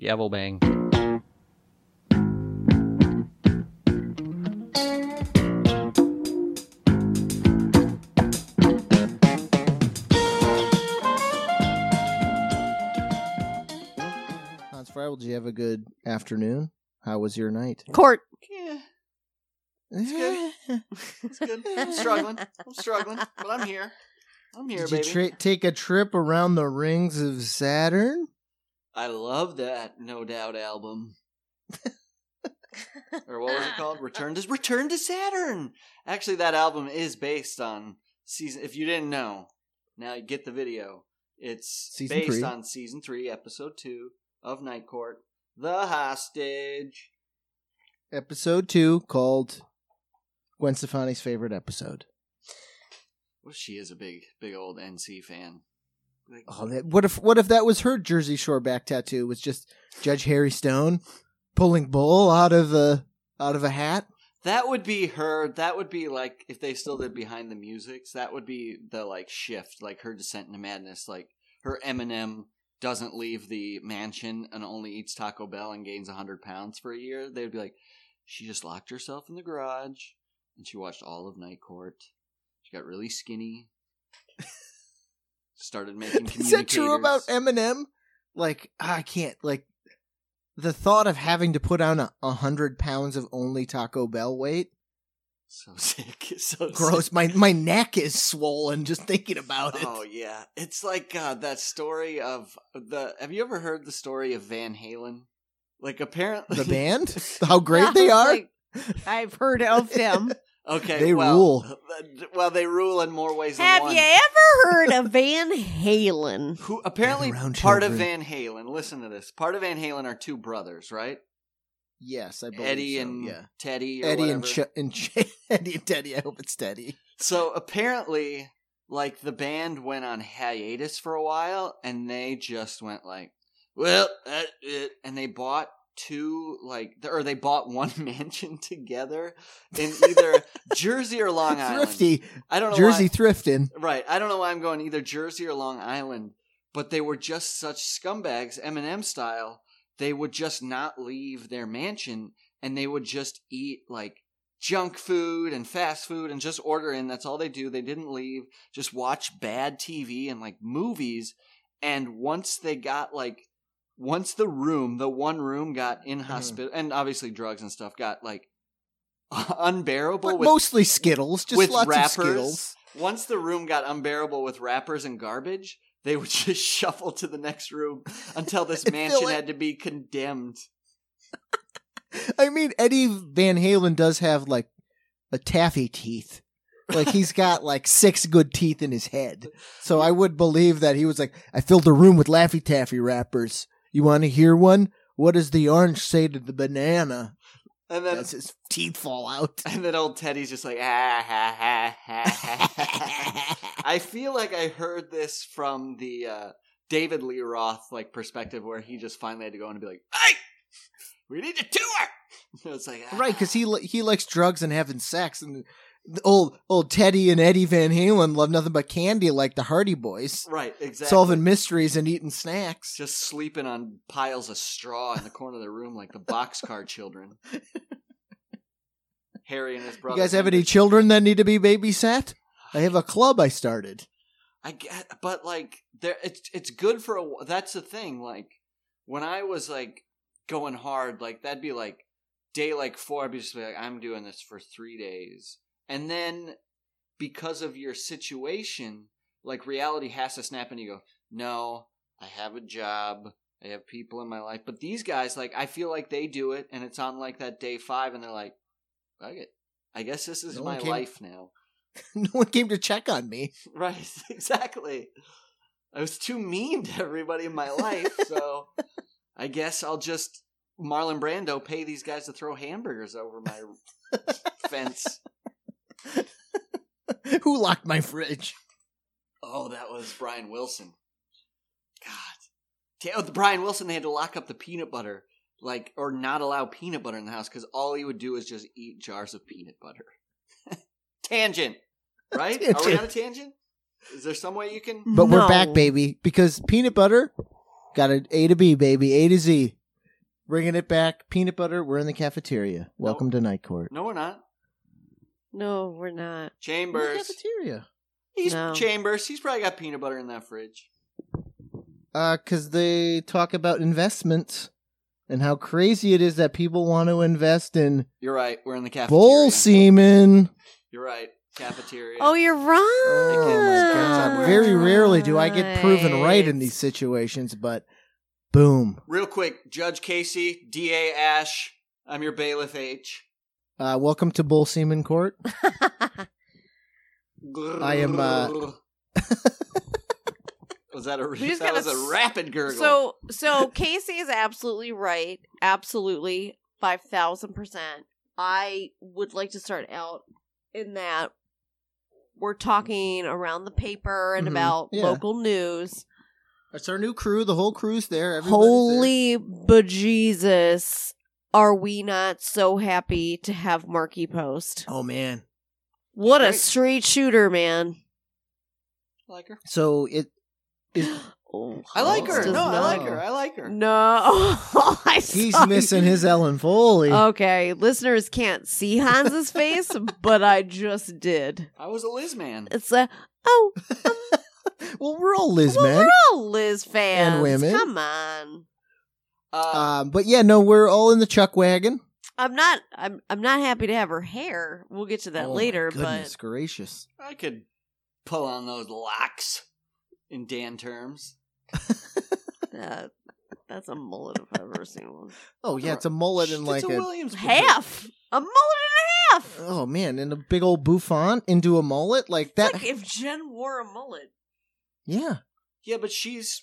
Gavel bang. Hans Fribel, did you have a good afternoon? How was your night? Court. Yeah, It's good. it's good. I'm struggling. I'm struggling, but I'm here. I'm here, Did you tra- take a trip around the rings of Saturn? I love that No Doubt album. or what was it called? Return to Return to Saturn. Actually, that album is based on season. If you didn't know, now you get the video. It's Season based three. on season three, episode two of Night Court, The Hostage. Episode two called Gwen Stefani's favorite episode. Well, she is a big, big old NC fan. Like, Oh, that, what if what if that was her Jersey Shore back tattoo? Was just Judge Harry Stone pulling bull out of a out of a hat? That would be her. That would be like if they still did behind the musics. That would be the like shift, like her descent into madness. Like her Eminem doesn't leave the mansion and only eats Taco Bell and gains hundred pounds for a year. They would be like, she just locked herself in the garage and she watched all of Night Court. She got really skinny. Started making. Is that true about. Eminem? Like I can't like the thought of having to put on a, a hundred pounds of only Taco Bell weight. So sick. So Gross. sick. My my neck is swollen just thinking about it. Oh yeah, it's like uh, that story of the. Have you ever heard the story of Van Halen? Like apparently The band? How great they are. Like, I've heard of them. Okay, They well, rule. Well, they rule in more ways than Have you ever heard of Van Halen? Who apparently around part of. Van Halen? Listen to this. Part of Van Halen are two brothers, right? Yes, I believe Eddie so, and yeah. Teddy. Or Eddie and. Ch- and Ch- Eddie and Teddy. I hope it's Teddy. So apparently, like the band went on hiatus for a while, and they just went like, "Well, that it," and they bought two like, or they bought one mansion together in either Jersey or Long Island. Thrifty I don't know Jersey thrifting. right? I don't know why I'm going either Jersey or Long Island, but they were just such scumbags, Eminem style. They would just not leave their mansion, and they would just eat like junk food and fast food and just order in. That's all they do. They didn't leave, just watch bad TV and like movies. And once they got like, once the room, the one room got in mm-hmm. hospital, and obviously drugs and stuff got like unbearable But with mostly Skittles, just with lots rappers. of Skittles. Once the room got unbearable with wrappers and garbage, they would just shuffle to the next room until this mansion had to be condemned. I mean, Eddie Van Halen does have like a taffy teeth. Like he's got like six good teeth in his head. So I would believe that he was like, I filled the room with Laffy Taffy wrappers. You want to hear one? What does the orange say to the banana? And then As his teeth fall out. and then old Teddy's just like ah ha ha ha ha. I feel like I heard this from the uh, David Lee Roth like perspective where he just finally had to go in and be like, "Hey, we need to tour." it's like ah. right, because he li- he likes drugs and having sex, and old old Teddy and Eddie Van Halen love nothing but candy, like the Hardy Boys, right exactly solving mysteries and eating snacks. just sleeping on piles of straw in the corner of the room like the boxcar children. Harry and his brother. You guys have any children that need to be babysat? I have a club I started. I get, but like there, it's it's good for a. That's the thing. Like when I was like going hard, like that'd be like day like four. I'd be just like, I'm doing this for three days, and then because of your situation, like reality has to snap, and you go, no, I have a job. I have people in my life, but these guys, like, I feel like they do it, and it's on like that day five, and they're like, "Fuck it, I guess this is No my came- life now." no one came to check on me. Right, exactly. I was too mean to everybody in my life, so I guess I'll just Marlon Brando pay these guys to throw hamburgers over my fence. Who locked my fridge? Oh, that was Brian Wilson. God. Ta- Oh, the Brian Wilson, they had to lock up the peanut butter, like, or not allow peanut butter in the house because all he would do is just eat jars of peanut butter. tangent, right? Are we Tangent. on a tangent? Is there some way you can? But we're back, baby, because peanut butter got an A to B, baby, A to Z. Bringing it back. Peanut butter. We're in the cafeteria. Welcome to Night Court. No, we're not. No, we're not. We're in the Chambers. cafeteria. He's No. Chambers. He's probably got peanut butter in that fridge. Uh, cause they talk about investments and how crazy it is that people want to invest in You're right. We're in the cafeteria. bull semen. You're right. Cafeteria. Oh, you're right. Oh my god! Very rarely do I get proven right in these situations, but boom. Real quick, Judge Casey, DA Ash. I'm your bailiff H. Uh, welcome to Bull Semen Court. I am, uh, was that a We just that gotta was a rapid gurgle? So, so Casey is absolutely right. Absolutely, five thousand percent. I would like to start out in that we're talking around the paper and Mhm. about Yeah. local news. It's our new crew. The whole crew's there. Everybody's there. Holy bejesus! Are we not so happy to have Markie Post? Oh man! What a Great. straight shooter, man! I like her. So it is. Oh, I like her. does No, I like her. I like her. No, I He's saw missing his Ellen Foley. Okay, listeners can't see Hans's face, but I just did. I was a Liz man. It's a oh, um, well, we're all Liz well, men. we're all Liz fans. And women. Come on, Uh, Um, but yeah, no, we're all in the chuck wagon. I'm not. I'm. I'm not happy to have her hair. We'll get to that Oh, my later. Goodness gracious! I could pull on those locks in Dan terms. But that, that's a mullet if I've ever seen one. Oh yeah, it's a mullet and like it's a, a. Williams Half a mullet and a half. Oh man, and a big old bouffant into a mullet like that. It's like if Jen wore a mullet. yeah, Yeah, but she's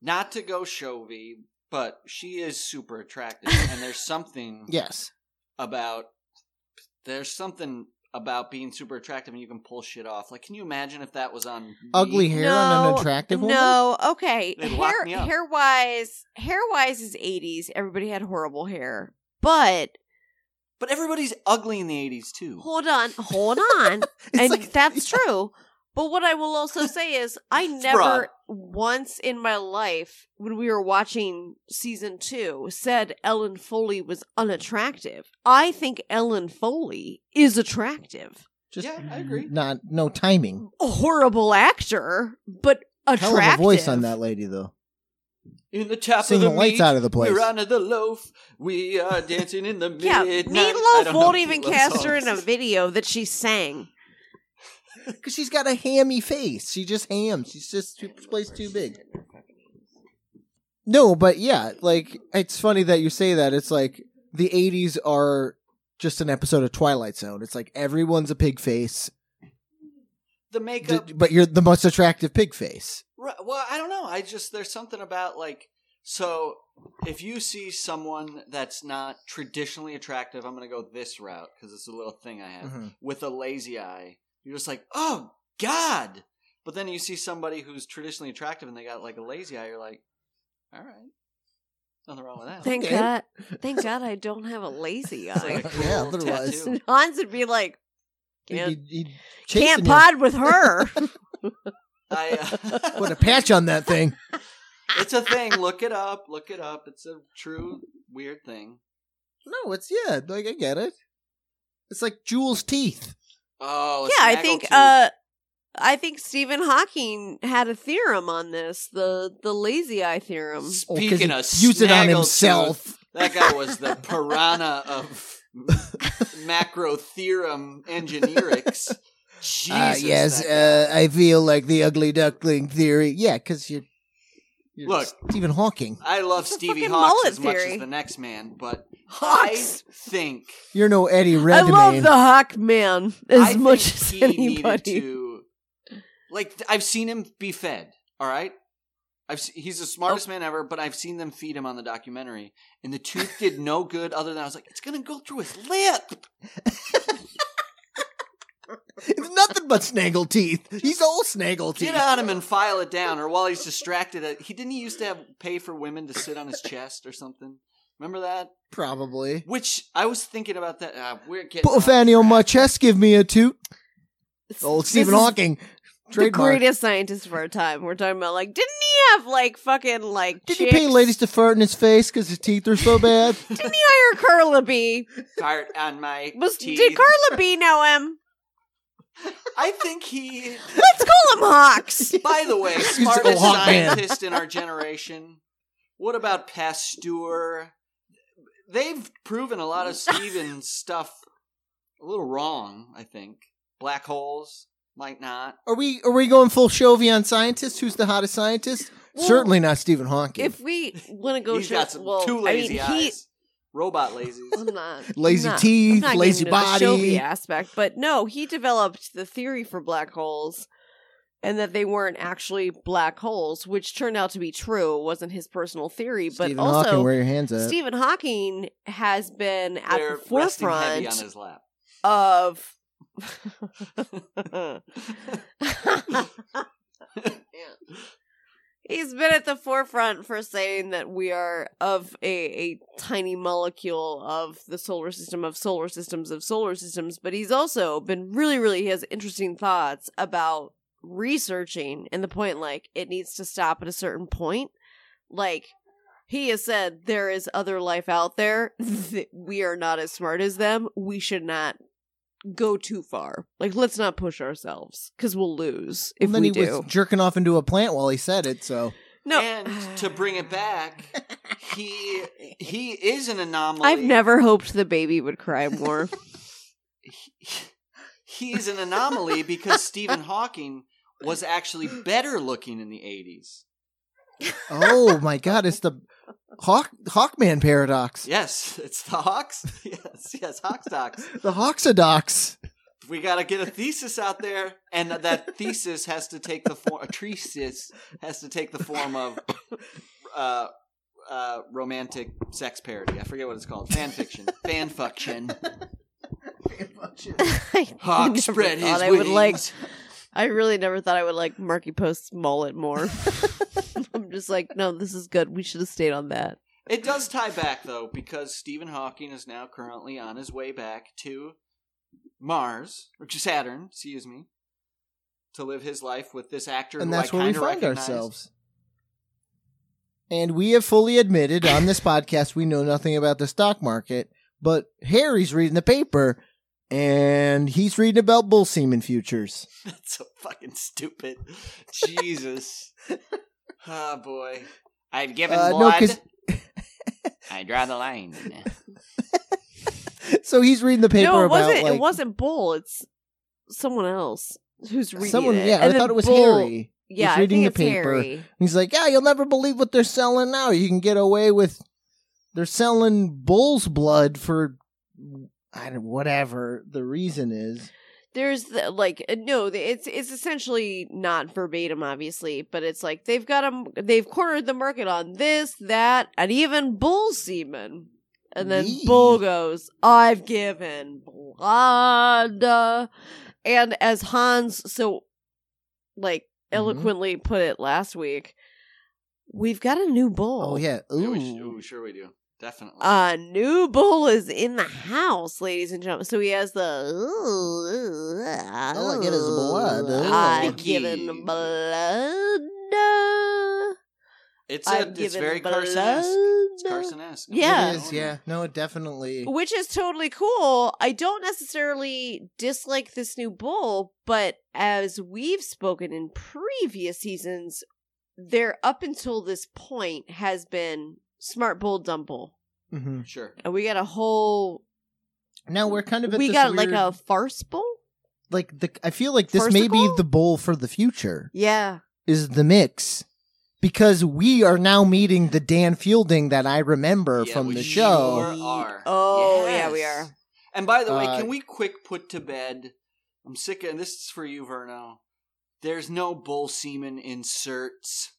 not to go shovey, but she is super attractive, and there's something yes. about there's something about being super attractive and you can pull shit off. Like, can you imagine if that was on me? Ugly hair on an attractive woman. No, okay. They'd hair hair wise, hair wise is eighties. Everybody had horrible hair, but But everybody's ugly in the '80s too. hold on, hold on, and like- that's true. But what I will also say is, I never broad. once in my life, when we were watching season two, said Ellen Foley was unattractive. I think Ellen Foley is attractive. Just Yeah, I agree. Not no timing. A horrible actor, but attractive. Hell of a voice on that lady though. In the top Sing of the, the lights meat, out of the place. We're under the loaf. We are dancing in the Yeah, midnight. I Meatloaf won't even Meatloaf cast her in a video that she sang. Because she's got a hammy face. She just hams. She's just too, plays too big. No, but yeah, like it's funny that you say that. It's like the '80s are just an episode of Twilight Zone. It's like everyone's a pig face, The makeup d- but you're the most attractive pig face. Right. Well, I don't know. I just there's something about like so if you see someone that's not traditionally attractive, I'm gonna go this route because it's a little thing I have Mhm. with a lazy eye. You're just like, oh God. But then you see somebody who's traditionally attractive and they got like a lazy eye. You're like, all right, nothing wrong with that. Thank Okay. God, thank God, I don't have a lazy It's like eye. a cool Yeah, otherwise- tattoo. Hans would be like, can't, He'd- he'd can't you. pod with her. I, uh, Put a patch on that thing. it's a thing. Look it up. Look it up. It's a true weird thing. No, it's yeah. Like I get it. It's like Jules' teeth. Oh, yeah, I think snaggletooth. uh I think Stephen Hawking had a theorem on this, the the lazy eye theorem. Oh, 'cause Speaking he of used it on snaggletooth, himself. That guy was the piranha of macro theorem engineerics. Jesus, Ah, yes, uh, I feel like the ugly duckling theory. Yeah, because you're, you're Look. Stephen Hawking. I love It's a Stevie fucking Hawks mullet as much theory. as the next man, but Hawks. I think You're no Eddie Red. I Redmayne. love the Hawk man as I much think as he needed anybody. to. Like I've seen him be fed. All right, I've se- he's the smartest oh. man ever, but I've seen them feed him on the documentary, and the tooth did no good. Other than I was like, it's gonna go through his lip. It's nothing but snaggle teeth. He's all snaggle teeth. Get on him and file it down, or while he's distracted, uh, he didn't he used to have pay for women to sit on his chest or something. Remember that? Probably. Which I was thinking about that. Uh, we're getting Put a fanny on my chest, give me a toot. It's- Old Stephen is- Hawking. the greatest scientist of our time. We're talking about like, didn't he have like fucking like? Did he pay ladies to fart in his face because his teeth are so bad? Didn't he hire Carla B? Fart on my Was teeth. did Carla B know him? I think he. Let's call him Hawks. By the way, smartest a hawk man. scientist in our generation. What about Pasteur? They've proven a lot of Stevens stuff a little wrong. I think black holes might not. Are we are we going full Chauvian scientist? Who's the hottest scientist? Well, Certainly not Stephen Hawking. If we want to go, He's show, got some well, two lazy I mean, he, eyes. Robot lazies. I'm not Lazy I'm not- teeth, I'm not lazy getting the body. Aspect, but no, he developed the theory for black holes, and that they weren't actually black holes, which turned out to be true. It wasn't his personal theory, but Stephen also Hawking, where your hands at? Stephen Hawking has been at They're the resting heavy forefront on his lap. of. He's been at the forefront for saying that we are of a, a tiny molecule of the solar system, of solar systems, of solar systems, but he's also been really, really, he has interesting thoughts about researching and the point, like, it needs to stop at a certain point. Like, he has said there is other life out there. we are not as smart as them. We should not go too far. Like, let's not push ourselves because we'll lose if and then we he do. was jerking off into a plant while he said it. So no, And to bring it back, he he is an anomaly. I've never hoped the baby would cry more. He's an anomaly because Stephen Hawking was actually better looking in the 80s. oh my god, it's the Hawk Hawkman paradox. Yes, it's the Hawks. Yes, yes, Hawks docs. The Hawksadox. We got to get a thesis out there, and that thesis has to take the form. A thesis has to take the form of uh, uh, romantic sex parody. I forget what it's called. Fan fiction. Fan fiction. I Hawk spread his thought I wings. would like. I really never thought I would like Markie Post's mullet more. I'm just like, no, this is good. We should have stayed on that. It does tie back though, because Stephen Hawking is now currently on his way back to Mars or to Saturn, excuse me, to live his life with this actor. and who that's I where we find recognize. ourselves. And we have fully admitted on this podcast we know nothing about the stock market, but Harry's reading the paper and he's reading about bull semen futures. That's so fucking stupid. Jesus. Oh boy. I've given Uh, no, I draw the line. So he's reading the paper no, it about wasn't. like it wasn't Bull. It's someone else who's reading someone. it. Yeah, And I thought it was Bull- Harry. Yeah, He's I reading think the it's paper. Harry. He's like, yeah, you'll never believe what they're selling now. You can get away with. They're selling bull's blood for, I don't whatever the reason is. There's the, like uh, no, it's it's essentially not verbatim, obviously, but it's like they've got them. They've cornered the market on this, that, and even bull semen. And then Yee. Bull goes, "I've given blood," uh," and as Hans so like Mhm. eloquently put it last week, we've got a new bull. Oh yeah, Yeah, we- ooh, sure we do. Definitely. A new bull is in the house, ladies and gentlemen. So he has the. All I get is blood. I've Ooh. given blood. uh, it's I've a, it's given very blood. Carson-esque. It's Carson-esque. Yeah. it is. Yeah, no, it definitely. Which is totally cool. I don't necessarily dislike this new bull, but as we've spoken in previous seasons, there up until this point has been smart bull, dumb bull. hmm Sure. And we got a whole. Now we're kind of at We this got like a farce bull? like the. I feel like this may be the bowl for the future. Yeah. Is the mix. Because we are now meeting the Dan Fielding that I remember Yeah, from we the sure show. are. Oh, yeah, we are. And by the way, Uh, can we quick put to bed? I'm sick of and this is for you, Verno. There's no bull semen inserts.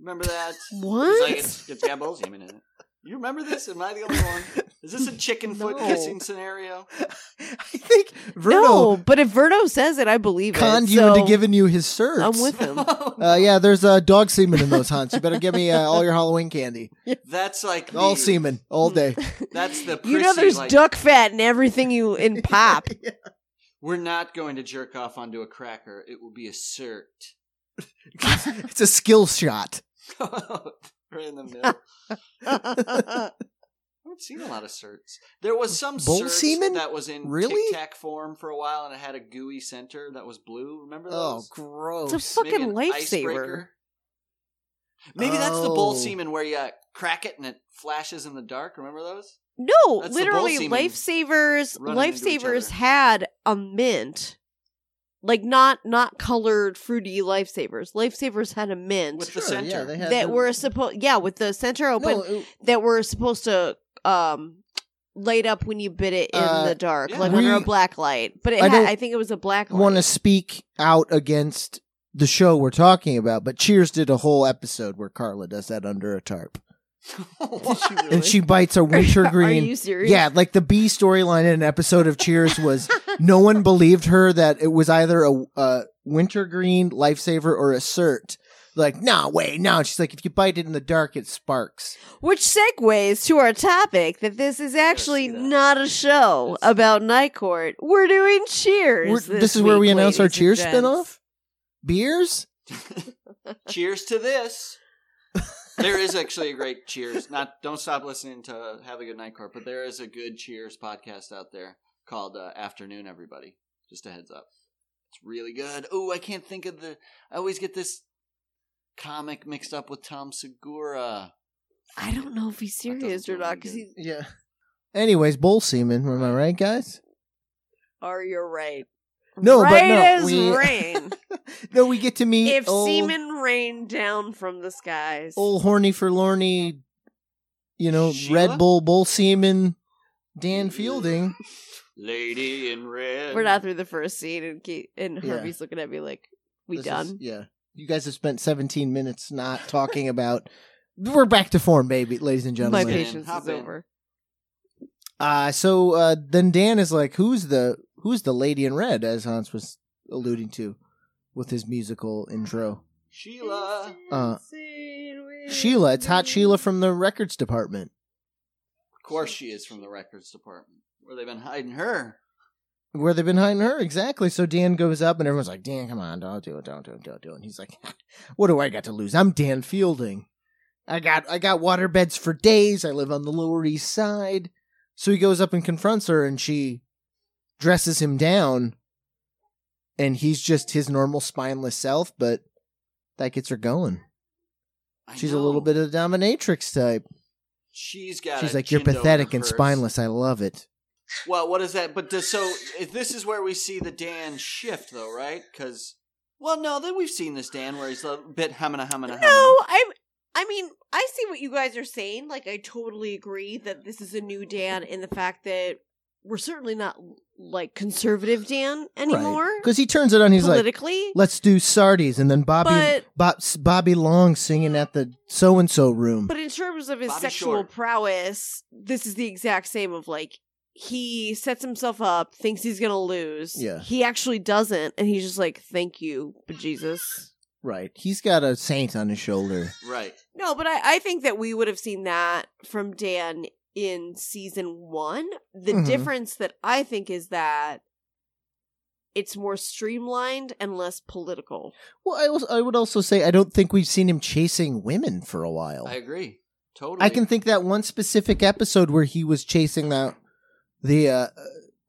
Remember that? What? It's like it's, it's got bull semen in it. You remember this? Am I the only one? Is this a chicken foot No. kissing scenario? I think Verno no, but if Verno says it, I believe conned it. you so into giving you his certs. I'm with him. Uh, yeah, there's uh, dog semen in those hunts. You better give me uh, all your Halloween candy. That's like All the- semen, all day. That's the You know, there's like, duck fat in everything you in pop. We're not going to jerk off onto a cracker. It will be a cert. it's a skill shot. Right in the middle. I haven't seen a lot of certs. There was some Bull cert semen? that was in Really? Tic Tac form for a while, and it had a gooey center that was blue. Remember Oh, gross. It's a fucking lifesaver. icebreaker? Maybe that's the bull Oh. semen where you uh, crack it and it flashes in the dark. Remember those? No, That's literally, lifesavers. running into each Lifesavers had a mint, like not not colored fruity lifesavers. Lifesavers had a mint With the Sure, center. yeah, they had that the- were supposed, yeah, with the center open, No, it- that were supposed to um light up when you bit it in Uh, the dark, yeah. like under a We- black light. But it I had, don't I think it was a black light. want to speak out against the show we're talking about, but Cheers did a whole episode where Carla does that under a tarp. And she bites a Are wintergreen. you serious? Yeah, like the B storyline in an episode of Cheers was no one believed her that it was either a, a wintergreen lifesaver or a cert. Like, no, wait, no. She's like, if you bite it in the dark, it sparks. Which segues to our topic that this is actually not a show That's- about Night Court. We're doing Cheers. We're- this is where we announce our Cheers spinoff. Beers? cheers to this. There is actually a great cheers. Not don't stop listening to Have a Good Night Court, but there is a good cheers podcast out there called uh, Afternoon Everybody. Just a heads up. It's really good. Oh, I can't think of the I always get this comic mixed up with Tom Segura. I don't know if he's serious or not because good. he's. Yeah. Anyways, bull semen. Am I right, guys? Are you right? No, but no, as we- rain. no, we get to meet if old, semen rained down from the skies, old horny for Lorny, you know, Sheila? Red Bull bull semen, Dan Fielding. Lady in red. we're not through the first scene, and Kate, and Yeah. Looking at me like, "We This is- done?" yeah. You guys have spent 17 minutes not talking about. We're back to form, baby, ladies and gentlemen. My patience Hop is in. over. Uh so uh then Dan is like, "Who's the who's the lady in red?" As Hans was alluding to with his musical intro. Sheila. Uh, Sheila, it's Hot Sheila from the records department. Of course she is from the records department. Where they've been hiding her. Where they've been hiding her, exactly. So Dan goes up and everyone's like, Dan, come on, don't do it, don't do it, don't do it. And he's like, What do I got to lose? I'm Dan Fielding. I got I got water beds for days. I live on the Lower East Side. So he goes up and confronts her and she dresses him down. And he's just his normal spineless self, but that gets her going. I She's a little bit of a dominatrix type. She's got. She's a like, You're chindo in her pathetic and spineless. I love it. Well, what is that? But does, so this is where we see the Dan shift, though, right? Because well, no, then we've seen this Dan where he's a bit humana humana. No, I'm. I mean, I see what you guys are saying. Like, I totally agree that this is a new Dan in the fact that we're certainly not like conservative Dan anymore Because he turns it on. He's like, politically. let's do Sardi's. And then Bobby, But- Bob, Bobby Long singing at the so and so room. but in terms of his Bobby sexual Short. prowess, this is the exact same. Of like, he sets himself up, thinks he's gonna lose. Yeah. he actually doesn't, and he's just like, "Thank you, but Jesus." right. He's got a saint on his shoulder. right? No, but I, I think that we would have seen that from Dan in season one. The Mhm. difference that I think is that it's more streamlined and less political. Well, I, was, I would also say I don't think we've seen him chasing women for a while. I agree. Totally. I can think that one specific episode where he was chasing that the uh,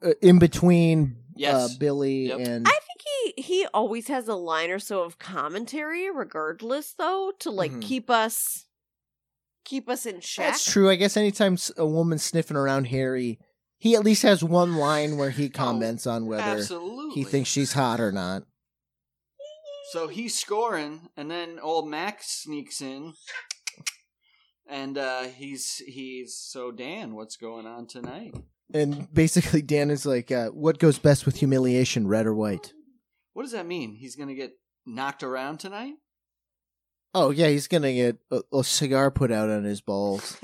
uh, in between Yes. uh, Billy Yep. and I think he he always has a line or so of commentary, regardless, though, to like Mhm. keep us keep us in check. that's true. I guess anytime a woman's sniffing around Harry, he at least has one line where he comments on whether Absolutely. he thinks she's hot or not. So he's scoring, and then old Max sneaks in, and uh, he's he's so Dan, what's going on tonight? And basically, Dan is like, uh, "What goes best with humiliation, red or white?" What does that mean? He's gonna get knocked around tonight? Oh yeah, he's gonna get a, a cigar put out on his balls.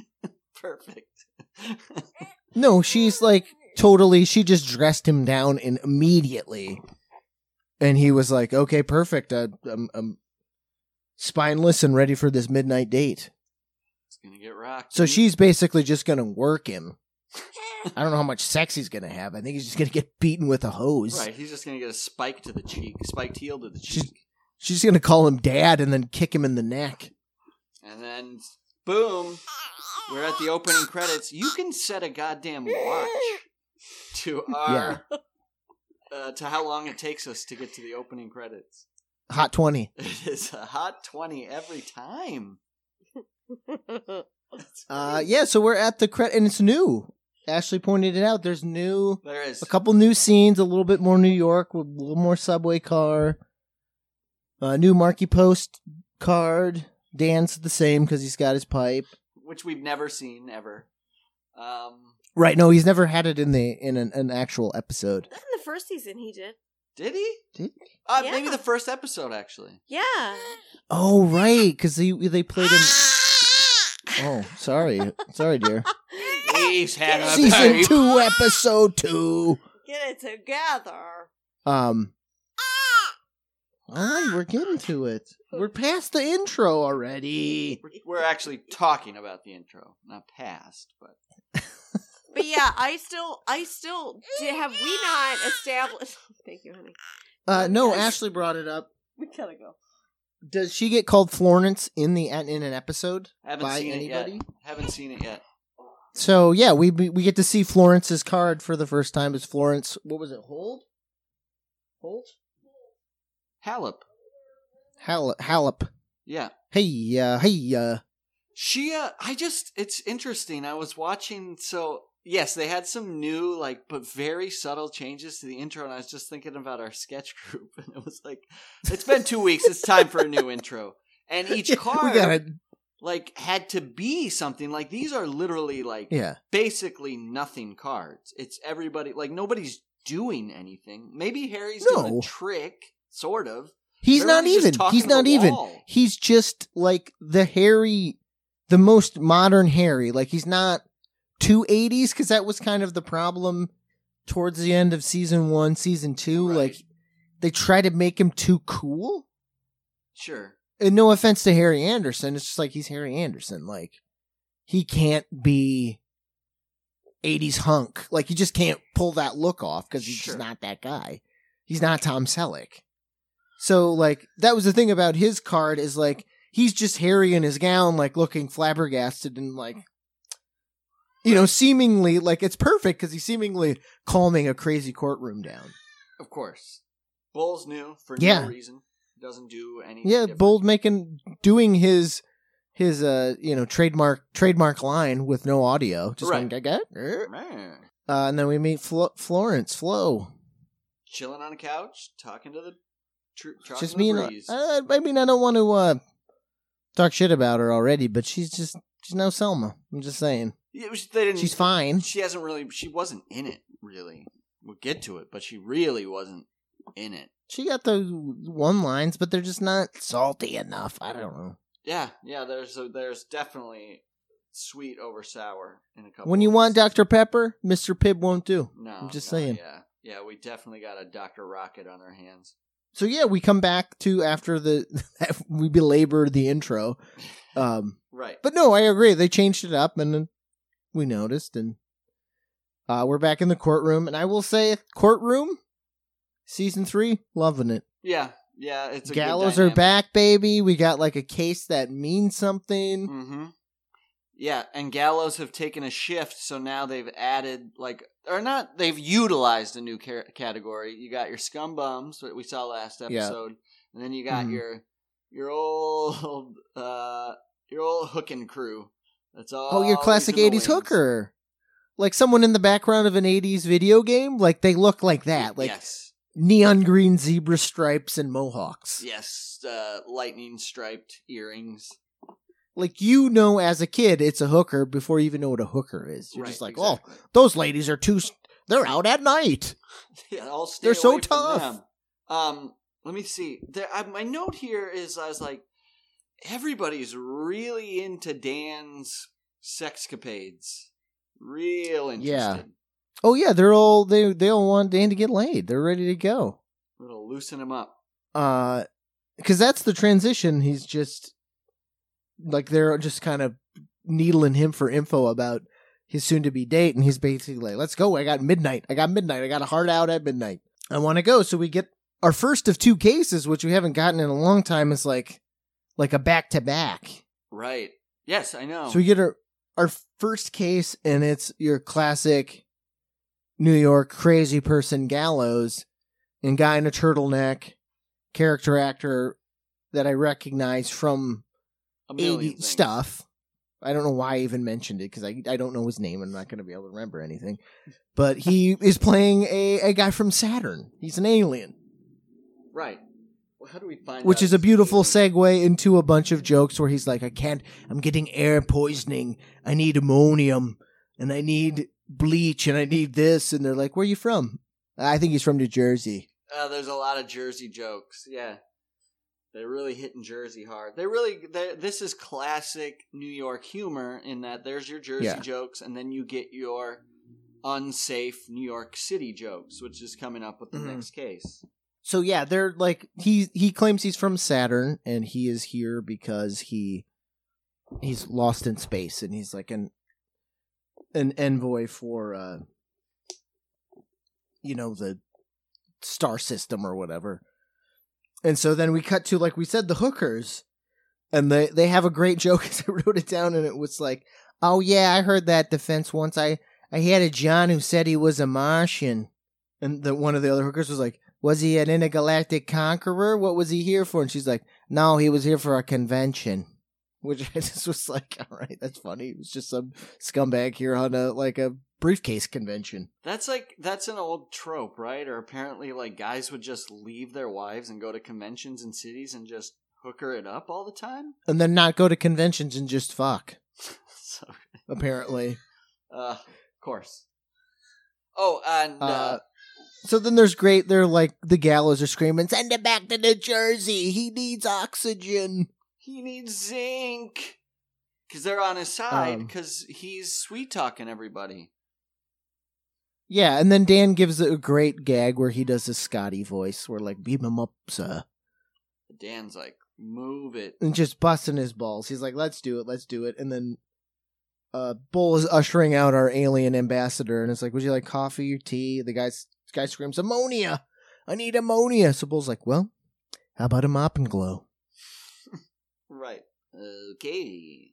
Perfect. No, she's like totally. She just dressed him down and immediately, and he was like, "Okay, perfect. Uh, I'm, I'm spineless and ready for this midnight date." It's gonna get rocked. So she's basically just gonna work him. I don't know how much sex he's gonna have. I think he's just gonna get beaten with a hose. Right, he's just gonna get a spike to the cheek, spiked heel to the cheek, She's just gonna call him dad and then kick him in the neck. and then boom, we're at the opening credits. You can set a goddamn watch to our uh, to how long it takes us to get to the opening credits. Hot twenty. It is a hot twenty every time. Uh, yeah. So we're at the credit, and it's new. Ashley pointed it out. There's new, There is a couple new scenes, a little bit more New York, with a little more subway car. Uh, new Markie Post card. Dan's the same because he's got his pipe. which we've never seen ever. Um, Right. No, he's never had it in the in an, an actual episode. in the first season, he did. did he? Did Uh, Yeah. Maybe the first episode actually. Yeah. Oh, right, because they they played him. Oh, sorry, sorry, dear. He's had a Season babe. two, episode two. Get it together. Um. Alright, we're getting to it. We're past the intro already. We're, we're actually talking about the intro, not past, but But yeah, I still, I still, have we not established? Thank you, honey. Uh, no, Yes. Ashley brought it up. We gotta go. Does she get called Florence in the in an episode I haven't by seen anybody? it yet. Haven't seen it yet. So yeah, we we we get to see Florence's card for the first time. Is Florence? What was it? Hold. Hold. Halop. Hal- Halop. Yeah. Hey, uh, hey, uh, She, uh, I just, it's interesting. I was watching, so, yes, they had some new, like, but very subtle changes to the intro, and I was just thinking about our sketch group, and it was like, it's been two weeks, it's time for a new intro. And each card, like, had to be something. Like, these are literally, like, yeah. basically nothing cards. It's everybody, like, nobody's doing anything. Maybe Harry's No. doing a trick, sort of. He's not Everybody's just even. He's not even. wall. He's just like the Harry, the most modern Harry. Like he's not two eighties because that was kind of the problem towards the end of season one, season two. Right. Like they try to make him too cool. Sure. And no offense to Harry Anderson, it's just like he's Harry Anderson. Like he can't be 80s hunk. Like he just can't pull that look off because he's Sure. just not that guy. He's not Tom Selleck. So like that was the thing about his card is like he's just Harry in his gown, like looking flabbergasted and like you know, seemingly like it's perfect because he's seemingly calming a crazy courtroom down. Of course. Bull's new for Yeah. no reason. Doesn't do anything. Yeah, different. Bold making doing his his uh you know trademark trademark line with no audio, just Right. gaga. Uh, Man. and then we meet Flo- Florence Flo. Chilling on a couch, talking to the tr- Just me and breeze. uh, I mean I don't want to uh talk shit about her already, but she's just she's no Selma. I'm just saying Yeah, was- they didn't, she's fine. She hasn't really. She wasn't in it really. We'll get to it, but she really wasn't in it. She got the one lines, but they're just not salty enough. I don't know. Yeah, yeah. There's a, there's definitely sweet over sour in a couple. When you want. Dr Pepper, Mr. Pibb won't do. No, I'm just no, saying. Yeah, yeah. We definitely got a Dr. Rocket on our hands. So yeah, we come back to after the we belabor the intro. Um Right. But no, I agree. They changed it up, and we noticed, and uh, we're back in the courtroom. And I will say, courtroom season three, loving it. yeah, yeah. It's a Gallows are back, baby. We got like a case that means something. Mm-hmm. Yeah, and Gallows have taken a shift, so now they've added like, or not, they've utilized a new ca- category. You got your scum bums that we saw last Yeah. episode, and then you got Mhm. your your old uh your old hooking crew. That's all. Oh, your classic '80s hooker, like someone in the background of an '80s video game. Like they look like that, like yes, neon green zebra stripes and mohawks. yes, uh, lightning striped earrings. Like you know, as a kid, it's a hooker before you even know what a hooker is. You're Right, just like, exactly. oh, those ladies are too. s- They're out at night. Yeah, They're so tough. Um, let me see. There, I, my note here is I was like, everybody's really into Dan's sexcapades. Real interested. Yeah. Oh yeah, they're all they they all want Dan to get laid. They're ready to go. It'll loosen him up. Uh, because that's the transition. He's just like they're just kind of needling him for info about his soon to be date, and he's basically like, "Let's go! I got midnight. I got midnight. I got a heart out at midnight. I want to go." So we get our first of two cases, which we haven't gotten in a long time, is like like a back to back. Right. Yes, I know. So we get our our first case, and it's your classic New York crazy person gallows, and guy in a turtleneck, character actor that I recognize from 80 things. stuff. I don't know why I even mentioned it because I I don't know his name. I'm not going to be able to remember anything. But he is playing a, a guy from Saturn. He's an alien, Right. Well, how do we find which is a beautiful segue into a bunch of jokes where he's like, I can't, I'm getting air poisoning. I need ammonium and I need bleach and I need this. And they're like, Where are you from? I think he's from New Jersey. Uh, there's a lot of Jersey jokes. Yeah. They're really hitting Jersey hard. They really. This is classic New York humor in that there's your Jersey Yeah. jokes, and then you get your unsafe New York City jokes, which is coming up with the Mhm. next case. So yeah, they're like he he claims he's from Saturn and he is here because he he's lost in space and he's like an an envoy for uh you know the star system or whatever. And so then we cut to like we said the hookers and they they have a great joke as I wrote it down and it was like, "Oh yeah, I heard that defense once. I I had a John who said he was a Martian." And the one of the other hookers was like, was he an intergalactic conqueror? What was he here for? And she's like, no, he was here for a convention. Which I just was like, all right, that's funny. It was just some scumbag here on a like a briefcase convention. That's like that's an old trope, right? Or apparently, like guys would just leave their wives and go to conventions in cities and just hooker it up all the time. And then not go to conventions and just fuck, so, apparently. uh, of course. Oh, and uh, Uh, so then there's great, they're like, the gallows are screaming, send him back to New Jersey. He needs oxygen. he needs zinc because they're on his side Um, because he's sweet talking everybody. Yeah, and then Dan gives a great gag where he does a Scotty voice, where like, beam him up, sir. Dan's like, move it. and just busting his balls. He's like, "Let's do it, let's do it." And then uh Bull is ushering out our alien ambassador, and it's like, "Would you like coffee or tea?" The guy's guy screams, "Ammonia! I need ammonia!" So Bull's like, "Well, how about a mop and glow?" Right. Okay.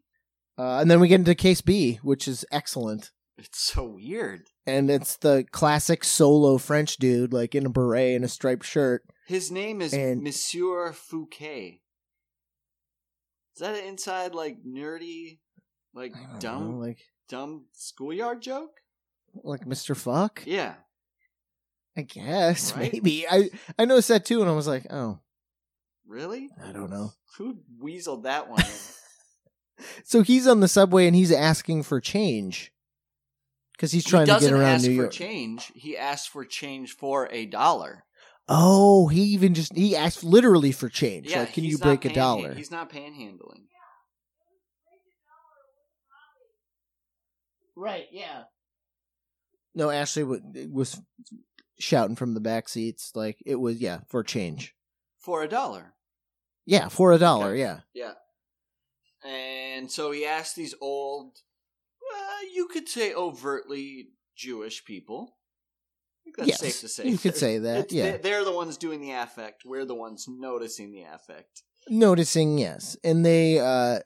Uh, and then we get into case B, which is excellent, It's so weird. And it's the classic solo French dude, like in a beret and a striped shirt. His name is And- Monsieur Fouquet. Is that an inside like nerdy, like dumb, know, like dumb schoolyard joke? like Mr. Fuck. Yeah. I guess Right? maybe. I I noticed that too, and I was like, "Oh, Really? I don't know." Who weaseled that one? So he's on the subway and he's asking for change because he's trying he to get around ask New for York. change. He asked for change for a dollar. Oh, he even just he asked literally for change. Yeah, like, can you break a dollar? He's not panhandling. Right. Yeah. No, Ashley wa- was shouting from the back seats like it was yeah for change. For a dollar. Yeah, for a dollar. Okay. Yeah. Yeah. And so he asked these old, well, you could say overtly Jewish people. I think that's Yes, safe to say. you could say that, yeah. they- They're the ones doing the affect. We're the ones noticing the affect. Noticing yes, and they uh,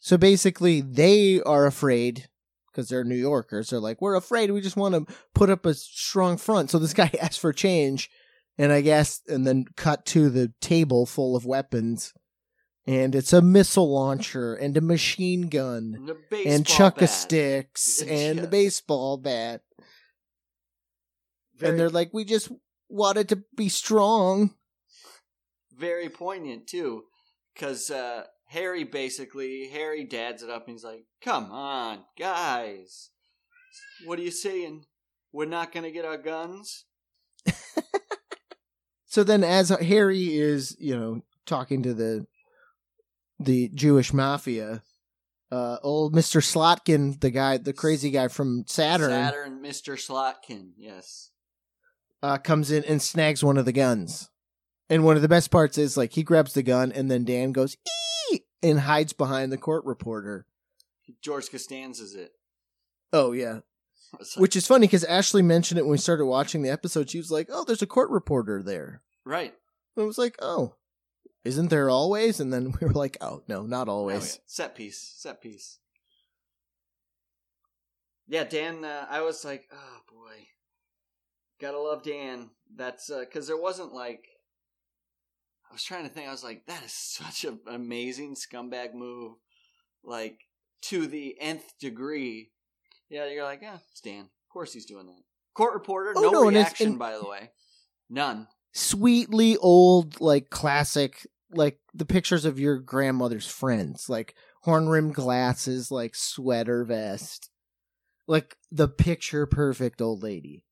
so basically they are afraid because they're New Yorkers. They're like, we're afraid. We just want to put up a strong front. So this guy asked for change, and I guess, and then cut to the table full of weapons, and it's a missile launcher and a machine gun And, and chuck a sticks and the baseball bat, Very, and they're like, we just wanted to be strong. very poignant too, because uh, Harry basically Harry dads it up and he's like, "Come on, guys, what are you saying? We're not gonna get our guns." So then, as Harry is, you know, talking to the the Jewish mafia, uh, old Mister Slotkin, the guy, the crazy guy from Saturn, Saturn, Mister Slotkin, yes. uh, comes in and snags one of the guns. And one of the best parts is like he grabs the gun, and then Dan goes ee and hides behind the court reporter. George Costanza's it. Oh yeah, like, which is funny because Ashley mentioned it when we started watching the episode. She was like, "Oh, there's a court reporter there." right. And I was like, "Oh, isn't there always?" And then we were like, "Oh no, not Oh, always." yeah. Set piece. Set piece. Yeah, Dan. Uh, I was like, oh boy, gotta love Dan. That's because there wasn't like. I was trying to think. I was like, that is such an amazing scumbag move, like to the nth degree. Yeah, you're like, yeah, it's Dan. Of course he's doing that. Court reporter, Oh, no, no, and reaction, and- by the way, none. Sweetly old, like classic, like the pictures of your grandmother's friends, like horn rimmed glasses, like sweater vest, like the picture perfect old lady.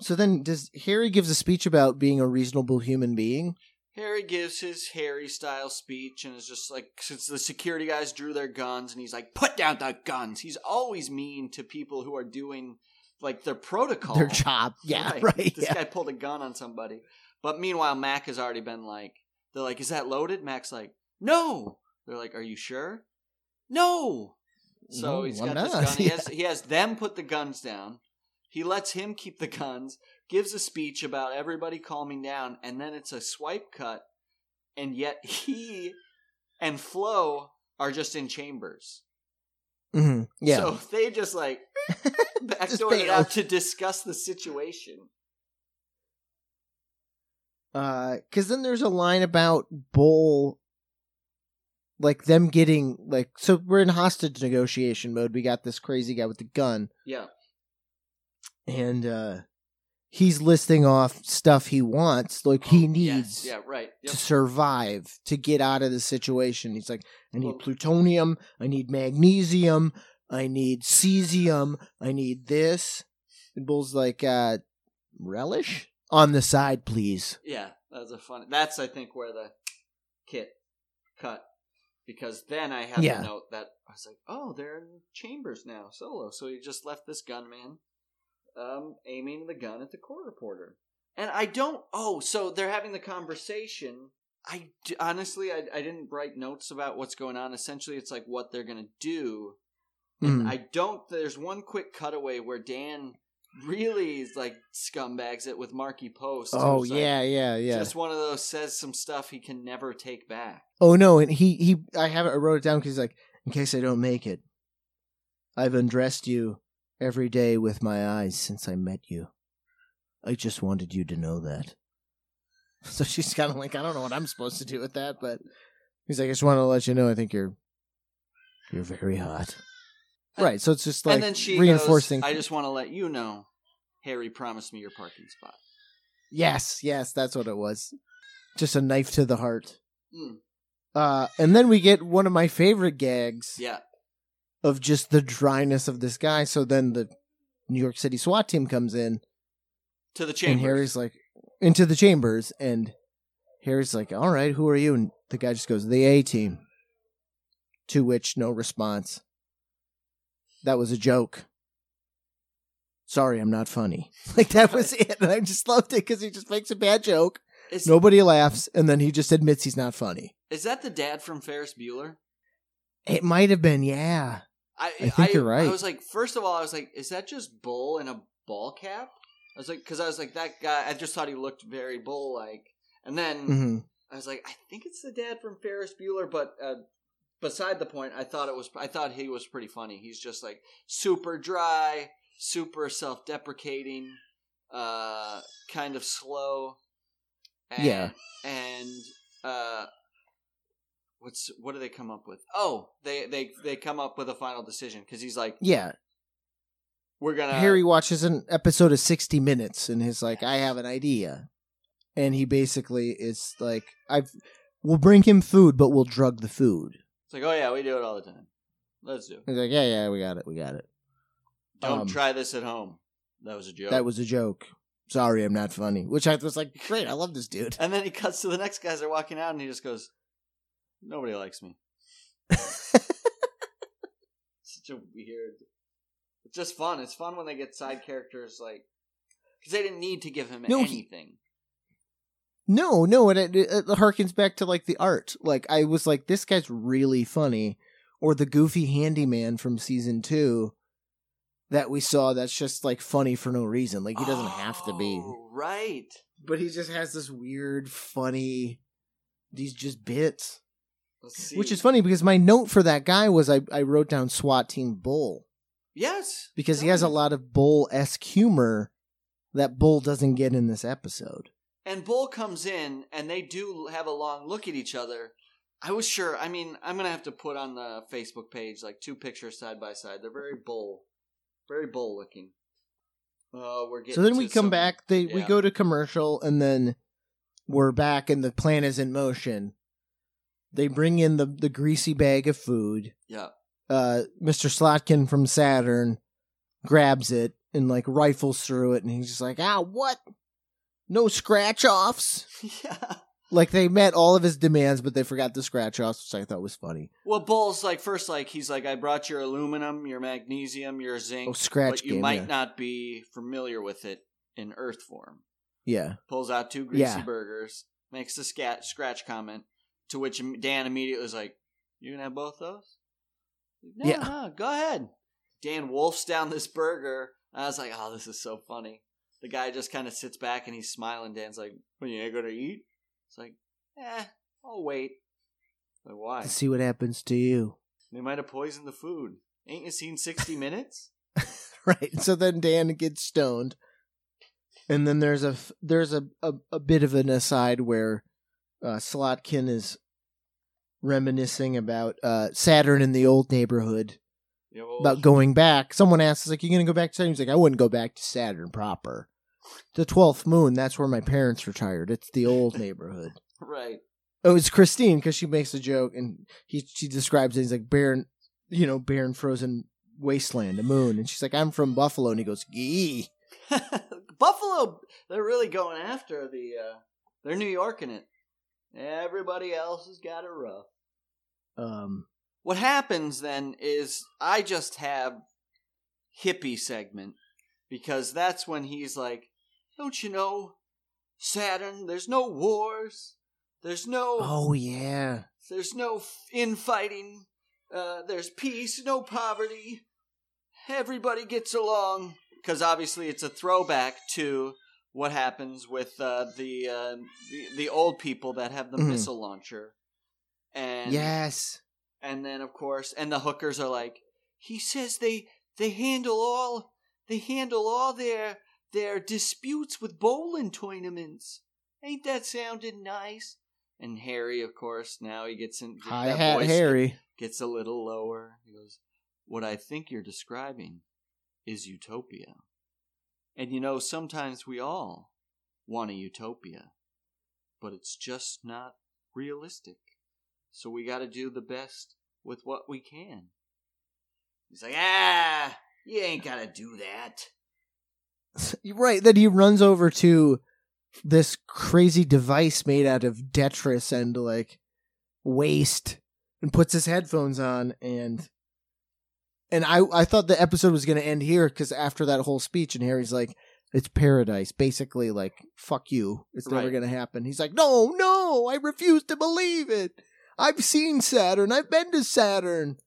So then, does Harry gives a speech about being a reasonable human being? Harry gives his Harry style speech and is just like, since the security guys drew their guns, and he's like, put down the guns. He's always mean to people who are doing like their protocol. Their job, yeah, right, This yeah. guy pulled a gun on somebody. But meanwhile, Mac has already been like, they're like, is that loaded? Mac's like, no. They're like, are you sure? No. So No, he's got this gun. He Yeah. has he has them put the guns down. He lets him keep the guns, gives a speech about everybody calming down, and then it's a swipe cut, and yet he and Flo are just in chambers. Hmm Yeah, So they just like Just backdoored it out to discuss the situation. Uh, because then there's a line about Bull, like them getting like so we're in hostage negotiation mode. We got this crazy guy with the gun, Yeah. and uh he's listing off stuff he wants, like he Oh, needs Yes. Yeah, right. Yep. to survive to get out of the situation. He's like, I need plutonium, I need magnesium, I need cesium, I need this. And Bull's like, uh, relish on the side, please. Yeah, that's a fun. That's I think where the kit cut because then I had Yeah. the note that I was like, oh, they're in chambers now, solo. So he just left this gunman um, aiming the gun at the court reporter, and I don't. Oh, so they're having the conversation. I d- honestly, I, I didn't write notes about what's going on. Essentially, it's like what they're gonna do. And Mm. I don't. There's one quick cutaway where Dan really is like scumbags it with Markie Post. Oh like, yeah, yeah, yeah. just one of those says some stuff he can never take back. Oh no, and he he I have it. I wrote it down because he's like, in case I don't make it, I've undressed you every day with my eyes since I met you. I just wanted you to know that. So she's kind of like, I don't know what I'm supposed to do with that, but he's like, I just want to let you know, I think you're you're very hot. Right. So it's just like and then she reinforcing. Goes, I just want to let you know, Harry promised me your parking spot. Yes, yes, that's what it was. Just a knife to the heart. Mm. Uh, and then we get one of my favorite gags. Yeah, of just the dryness of this guy. So then the New York City SWAT team comes in, to the chambers. and. Harry's like, into the chambers, and Harry's like, "All right, who are you?" And the guy just goes, "The A team." To which no response. That was a joke. Sorry, I'm not funny. Like that was it, and I just loved it because he just makes a bad joke. is, Nobody laughs, and then he just admits he's not funny. is that the dad from Ferris Bueller? It might have been, yeah. I, I think you're right. I was like, first of all, I was like, is that just Bull in a ball cap? I was like, because I was like, that guy. I just thought he looked very Bull like, and then hmm I was like, I think it's the dad from Ferris Bueller, but uh, beside the point, I thought it was. I thought he was pretty funny. He's just like super dry, super self-deprecating, uh, kind of slow. And, Yeah. and uh, what's what do they come up with? Oh, they they they come up with a final decision because he's like, Yeah, we're gonna Harry watches an episode of 60 Minutes and he's like, I have an idea. And he basically is like, I've, we'll bring him food, but we'll drug the food. It's like, oh yeah, we do it all the time. Let's do. it. He's like, yeah, yeah, we got it, we got it. Don't Um, try this at home. That was a joke. That was a joke. Sorry, I'm not funny. Which I was like, great, I love this dude. And then he cuts to the next guys are walking out, and he just goes, "Nobody likes me." Such a weird. It's just fun. It's fun when they get side characters like because they didn't need to give him No, he- anything. no, no, it, it, it harkens back to like the art. Like, I was like, this guy's really funny. Or the goofy handyman from season two. that we saw that's just like funny for no reason. Like he doesn't have to be. Oh, right. But he just has this weird, funny these just bits. Which is funny because my note for that guy was I, I wrote down SWAT team Bull. yes, Because he has a lot of Bull esque humor that Bull doesn't get in this episode. And Bull comes in, and they do have a long look at each other. I was sure. I mean, I'm gonna have to put on the Facebook page like two pictures side by side. They're very Bull, very Bull looking. Oh, we're getting. So then we come some- back, they we go to commercial and then we're back and the plan is in motion. They bring in the, the greasy bag of food. Yeah, uh, Mr. Slotkin from Saturn grabs it and like rifles through it, and he's just like, "Ah, what? No scratch offs." yeah. Like they met all of his demands, but they forgot the scratch offs, which I thought was funny. Well, Bull's like first, like he's like, I brought your aluminum, your magnesium, your zinc, Oh, scratch but you game, might yeah. not be familiar with it in Earth form. Yeah, Pulls out two greasy Yeah. burgers, makes the scat scratch comment, to which Dan immediately was like, "You're gonna have both those?" No, Yeah. no, go ahead. Dan wolfs down this burger. I was like, "Oh, this is so funny." The guy just kind of sits back and he's smiling. Dan's like, "Well, you ain't gonna eat?" It's like, "Eh, I'll wait." Like, why? to see what happens to you. They might have poisoned the food. Ain't you seen 60 Minutes? right. So then Dan gets stoned, and then there's a there's a a, a bit of an aside where uh, Slotkin is reminiscing about uh, Saturn in the old neighborhood about going back. Someone asks, like, you gonna go back to Saturn? He's like, I wouldn't go back to Saturn proper. The twelfth moon, that's where my parents retired. It's the old neighborhood. right. Oh, it's Christine because she makes a joke and he she describes it. He's like barren, you know, barren frozen wasteland, a moon, and she's like, I'm from Buffalo, and he goes, Gee. Buffalo, they're really going after the. Uh, they're New York in it. Everybody else has got it rough. Um, What happens then is I just have hippie segment because that's when he's like, "Don't you know, Saturn? There's no wars. There's no. oh yeah, There's no infighting. Uh, there's peace, no poverty. Everybody gets along. Because obviously, it's a throwback to what happens with uh, the, uh, the the old people that have the Mhm. missile launcher. And yes, and then of course, and the hookers are like, he says they they handle all they handle all their their disputes with bowling tournaments. Ain't that sounding nice? And Harry, of course, now he gets in. hi hat Harry. gets a little lower. He goes, "What I think you're describing is utopia." And you know, sometimes we all want a utopia, but it's just not realistic. So we got to do the best with what we can. He's like, "Ah, you ain't got to do that." Right. Then he runs over to this crazy device made out of detritus and like waste and puts his headphones on and and I I thought the episode was going to end here cuz after that whole speech and Harry's like it's paradise basically like fuck you it's never Right. going to happen. He's like no no I refuse to believe it. I've seen Saturn. I've been to Saturn.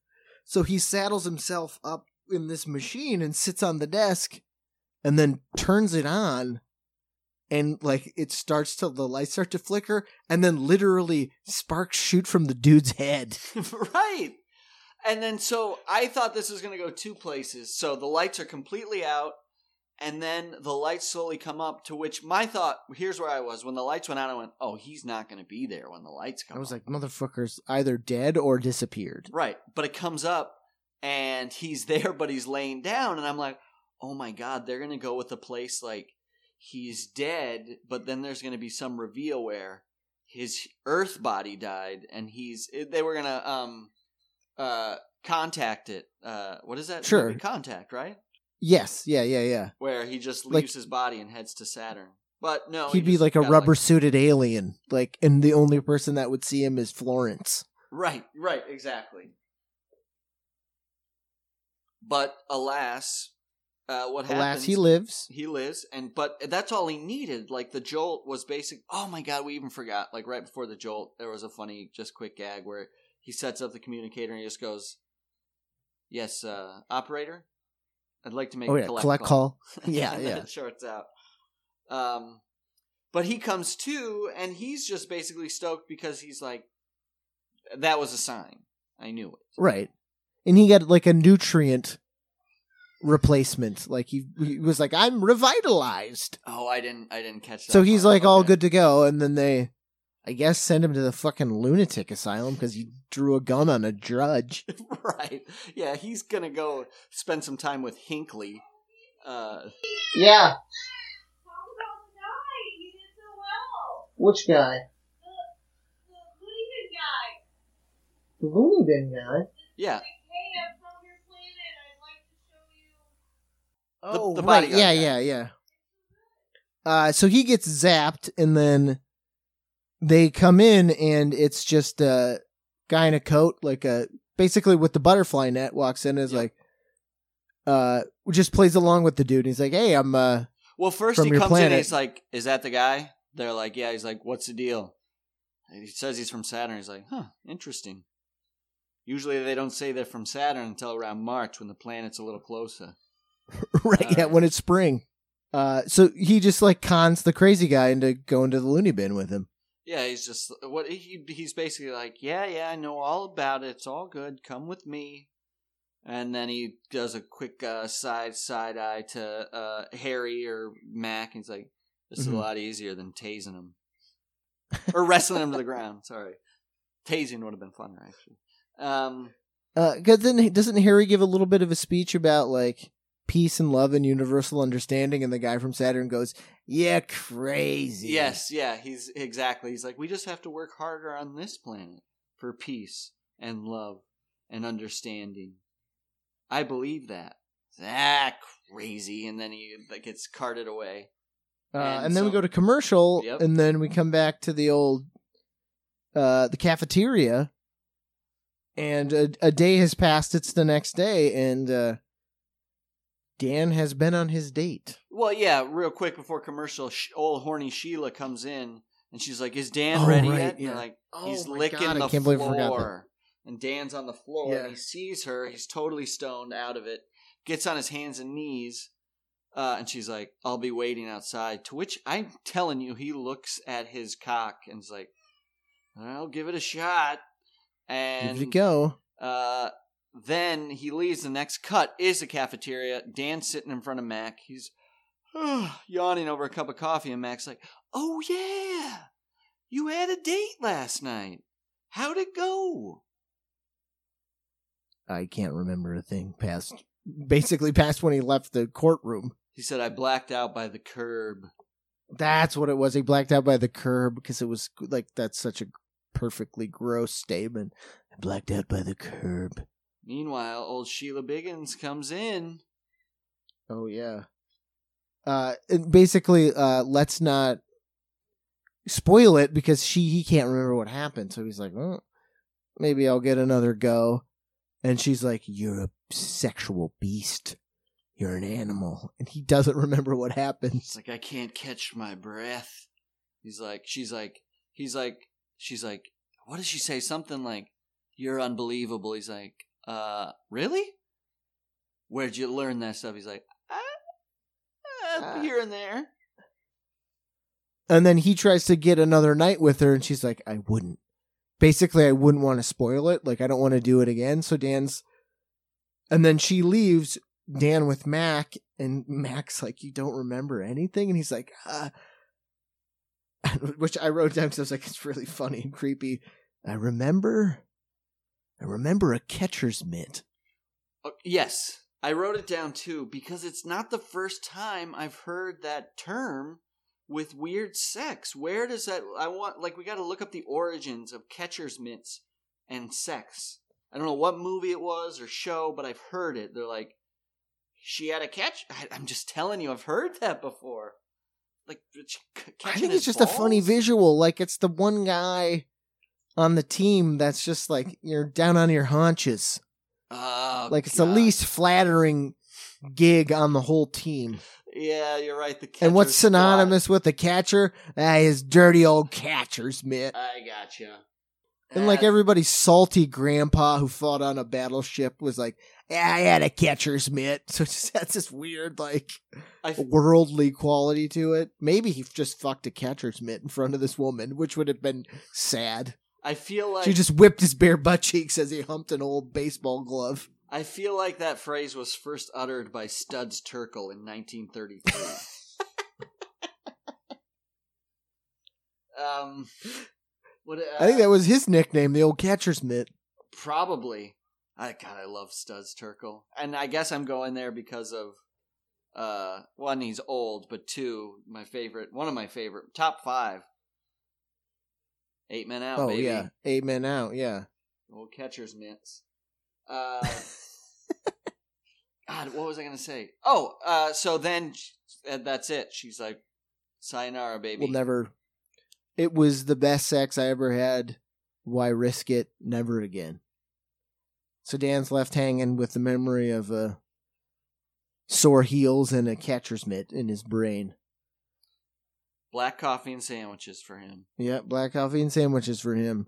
So he saddles himself up in this machine and sits on the desk and then turns it on and like it starts to the lights start to flicker and then literally sparks shoot from the dude's head right. And then so I thought this was going to go two places. So the lights are completely out and then the lights slowly come up to which my thought here's where I was when the lights went out I went, "Oh, he's not going to be there when the lights come i was up." like motherfuckers either dead or disappeared Right. But it comes up and he's there, but he's laying down. And I'm like, oh my God, they're going to go with a place like he's dead, but then there's going to be some reveal where his earth body died and he's, they were going to, um, uh, contact it. Uh, what is that? Sure. movie? Contact, right? yes yeah yeah yeah Where he just Like- leaves his body and heads to Saturn. But no, he'd he be like a rubber suited alien like and the only person that would see him is florence Right, right, exactly. But alas, uh, what happens? alas he lives He lives, and but that's all he needed. Like the jolt was basic. Oh my god, we even forgot. Like right before the jolt, there was a funny, just quick gag where he sets up the communicator and he just goes, "Yes, uh, operator." I'd like to make Oh a collect, collect call. call. Yeah, yeah. shorts out. Um, but he comes to, and he's just basically stoked because he's like, that was a sign. I knew it. Right. And he got like a nutrient replacement. Like he, he was like, I'm revitalized. Oh, I didn't. I didn't catch that. So he's part. like all good to go. And then they, I guess, send him to the fucking lunatic asylum because he drew a gun on a judge. right. Yeah, he's gonna go spend some time with Hinckley. Uh, Yeah. Talk about the guy. He did so well. Which guy? The Cleveland guy. The loony bin guy. yeah, Like, hey, I'm from your planet. I'd like to show you. Oh, the right. Yeah, guy. yeah, yeah. Uh, so he gets zapped, and then they come in, and it's just a guy in a coat, like a basically with the butterfly net, walks in, and is like, uh, just plays along with the dude. And he's like, "Hey, I'm uh, Well, first he comes in and he's like, "Is that the guy?" They're like, "Yeah." He's like, "What's the deal?" And he says he's from Saturn. He's like, "Huh, interesting." Usually they don't say they're from Saturn until around March when the planet's a little closer. right, yeah, when it's spring." Uh, so he just like cons the crazy guy into going to the loony bin with him. Yeah, he's just what he he's basically like, "Yeah, yeah, I know all about it. It's all good. Come with me." And then he does a quick uh, side side eye to uh, Harry or Mac, and he's like, "This is Mhm. a lot easier than tasing him or wrestling him to the ground." Sorry, tasing would have been funner actually. Um, Because then doesn't Harry give a little bit of a speech about like peace and love and universal understanding, and the guy from Saturn goes, "Yeah, crazy." yes, yeah, he's exactly. He's like, "We just have to work harder on this planet for peace and love and understanding." I believe that. Ah, crazy, and then he like, gets carted away. Uh, And and, then we go to commercial, Yep. and then we come back to the old, uh, the cafeteria, and a, a day has passed. It's the next day, and uh, Dan has been on his date. Well, yeah, real quick before commercial, sh- old horny Sheila comes in and she's like, "Is Dan Oh, ready right, yet?" And yeah. they're like, Oh he's licking God, the can't believe I forgot floor, and Dan's on the floor, Yeah. and he sees her. He's totally stoned out of it. Gets on his hands and knees, uh, and she's like, "I'll be waiting outside." To which I'm telling you, he looks at his cock and is like, "I'll give it a shot." And Give it a go. uh, then he leaves. The next cut is the cafeteria. Dan's sitting in front of Mac. He's yawning over a cup of coffee, and Mac's like, "Oh yeah, you had a date last night. How'd it go?" I can't remember a thing past, basically past when he left the courtroom. He said, "I blacked out by the curb." That's what it was. He blacked out by the curb because it was like that's such a perfectly gross statement. I blacked out by the curb. Meanwhile, old Sheila Biggins comes in. Oh yeah. Uh, and basically, uh, let's not spoil it because she he can't remember what happened. So he's like, well, maybe I'll get another go. And she's like, "You're a sexual beast. You're an animal." And he doesn't remember what happened. He's like, "I can't catch my breath." He's like, she's like, he's like, she's like, what does she say? Something like, "You're unbelievable." He's like, "Uh, really? Where'd you learn that stuff?" He's like, "Uh, uh, Uh. here and there." And then he tries to get another night with her, and she's like, I wouldn't. Basically, I wouldn't want to spoil it. Like, I don't want to do it again. So Dan's. And then she leaves Dan with Mac, and Mac's like, You don't remember anything? And he's like, uh. Which I wrote down because I was like, It's really funny and creepy. I remember. I remember a catcher's mitt. Oh, yes, I wrote it down too because it's not the first time I've heard that term with weird sex. Where does that? I want like we got to look up the origins of catcher's mitts and sex. I don't know what movie it was or show, but I've heard it. They're like, she had a catch. I, I'm just telling you, I've heard that before. Like, c- I think it's just a funny visual. Like it's the one guy on the team that's just like you're down on your haunches. Oh, like it's the least flattering gig on the whole team. Yeah, you're right. The and what's synonymous with the catcher? Ah, his dirty old catcher's mitt. I gotcha. And like Uh, everybody's salty grandpa who fought on a battleship was like, yeah, I had a catcher's mitt. So just has this weird, like, f- worldly quality to it. Maybe he just fucked a catcher's mitt in front of this woman, which would have been sad. I feel like she just whipped his bare butt cheeks as he humped an old baseball glove. I feel like that phrase was first uttered by Studs Terkel in 1933. um, what? Uh, I think that was his nickname, the old catcher's mitt. probably. I God, I love Studs Terkel, and I guess I'm going there because of uh, one, he's old, but two, my favorite, one of my favorite, top five. Eight men out, oh baby. yeah, eight men out. Yeah, Old catcher's mitts. Uh, God, what was I gonna say? Oh, uh, so then that's it. She's like, "Sayonara, baby." we'll never. It was the best sex I ever had. Why risk it? Never again. So Dan's left hanging with the memory of uh, sore heels and a catcher's mitt in his brain. Black coffee and sandwiches for him. Yeah, black coffee and sandwiches for him.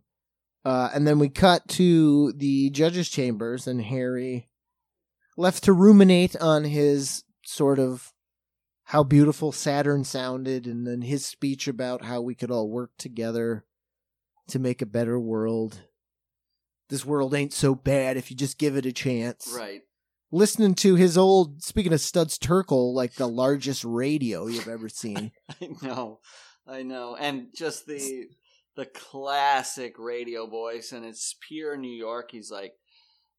Uh, and then we cut to the judge's chambers, and Harry left to ruminate on his sort of how beautiful Saturn sounded, and then his speech about how we could all work together to make a better world. This world ain't so bad if you just give it a chance. Right. Listening to his old, speaking of Studs Terkel, like the largest radio you've ever seen. I know. I know. And just the the classic radio voice and it's pure New York. He's like,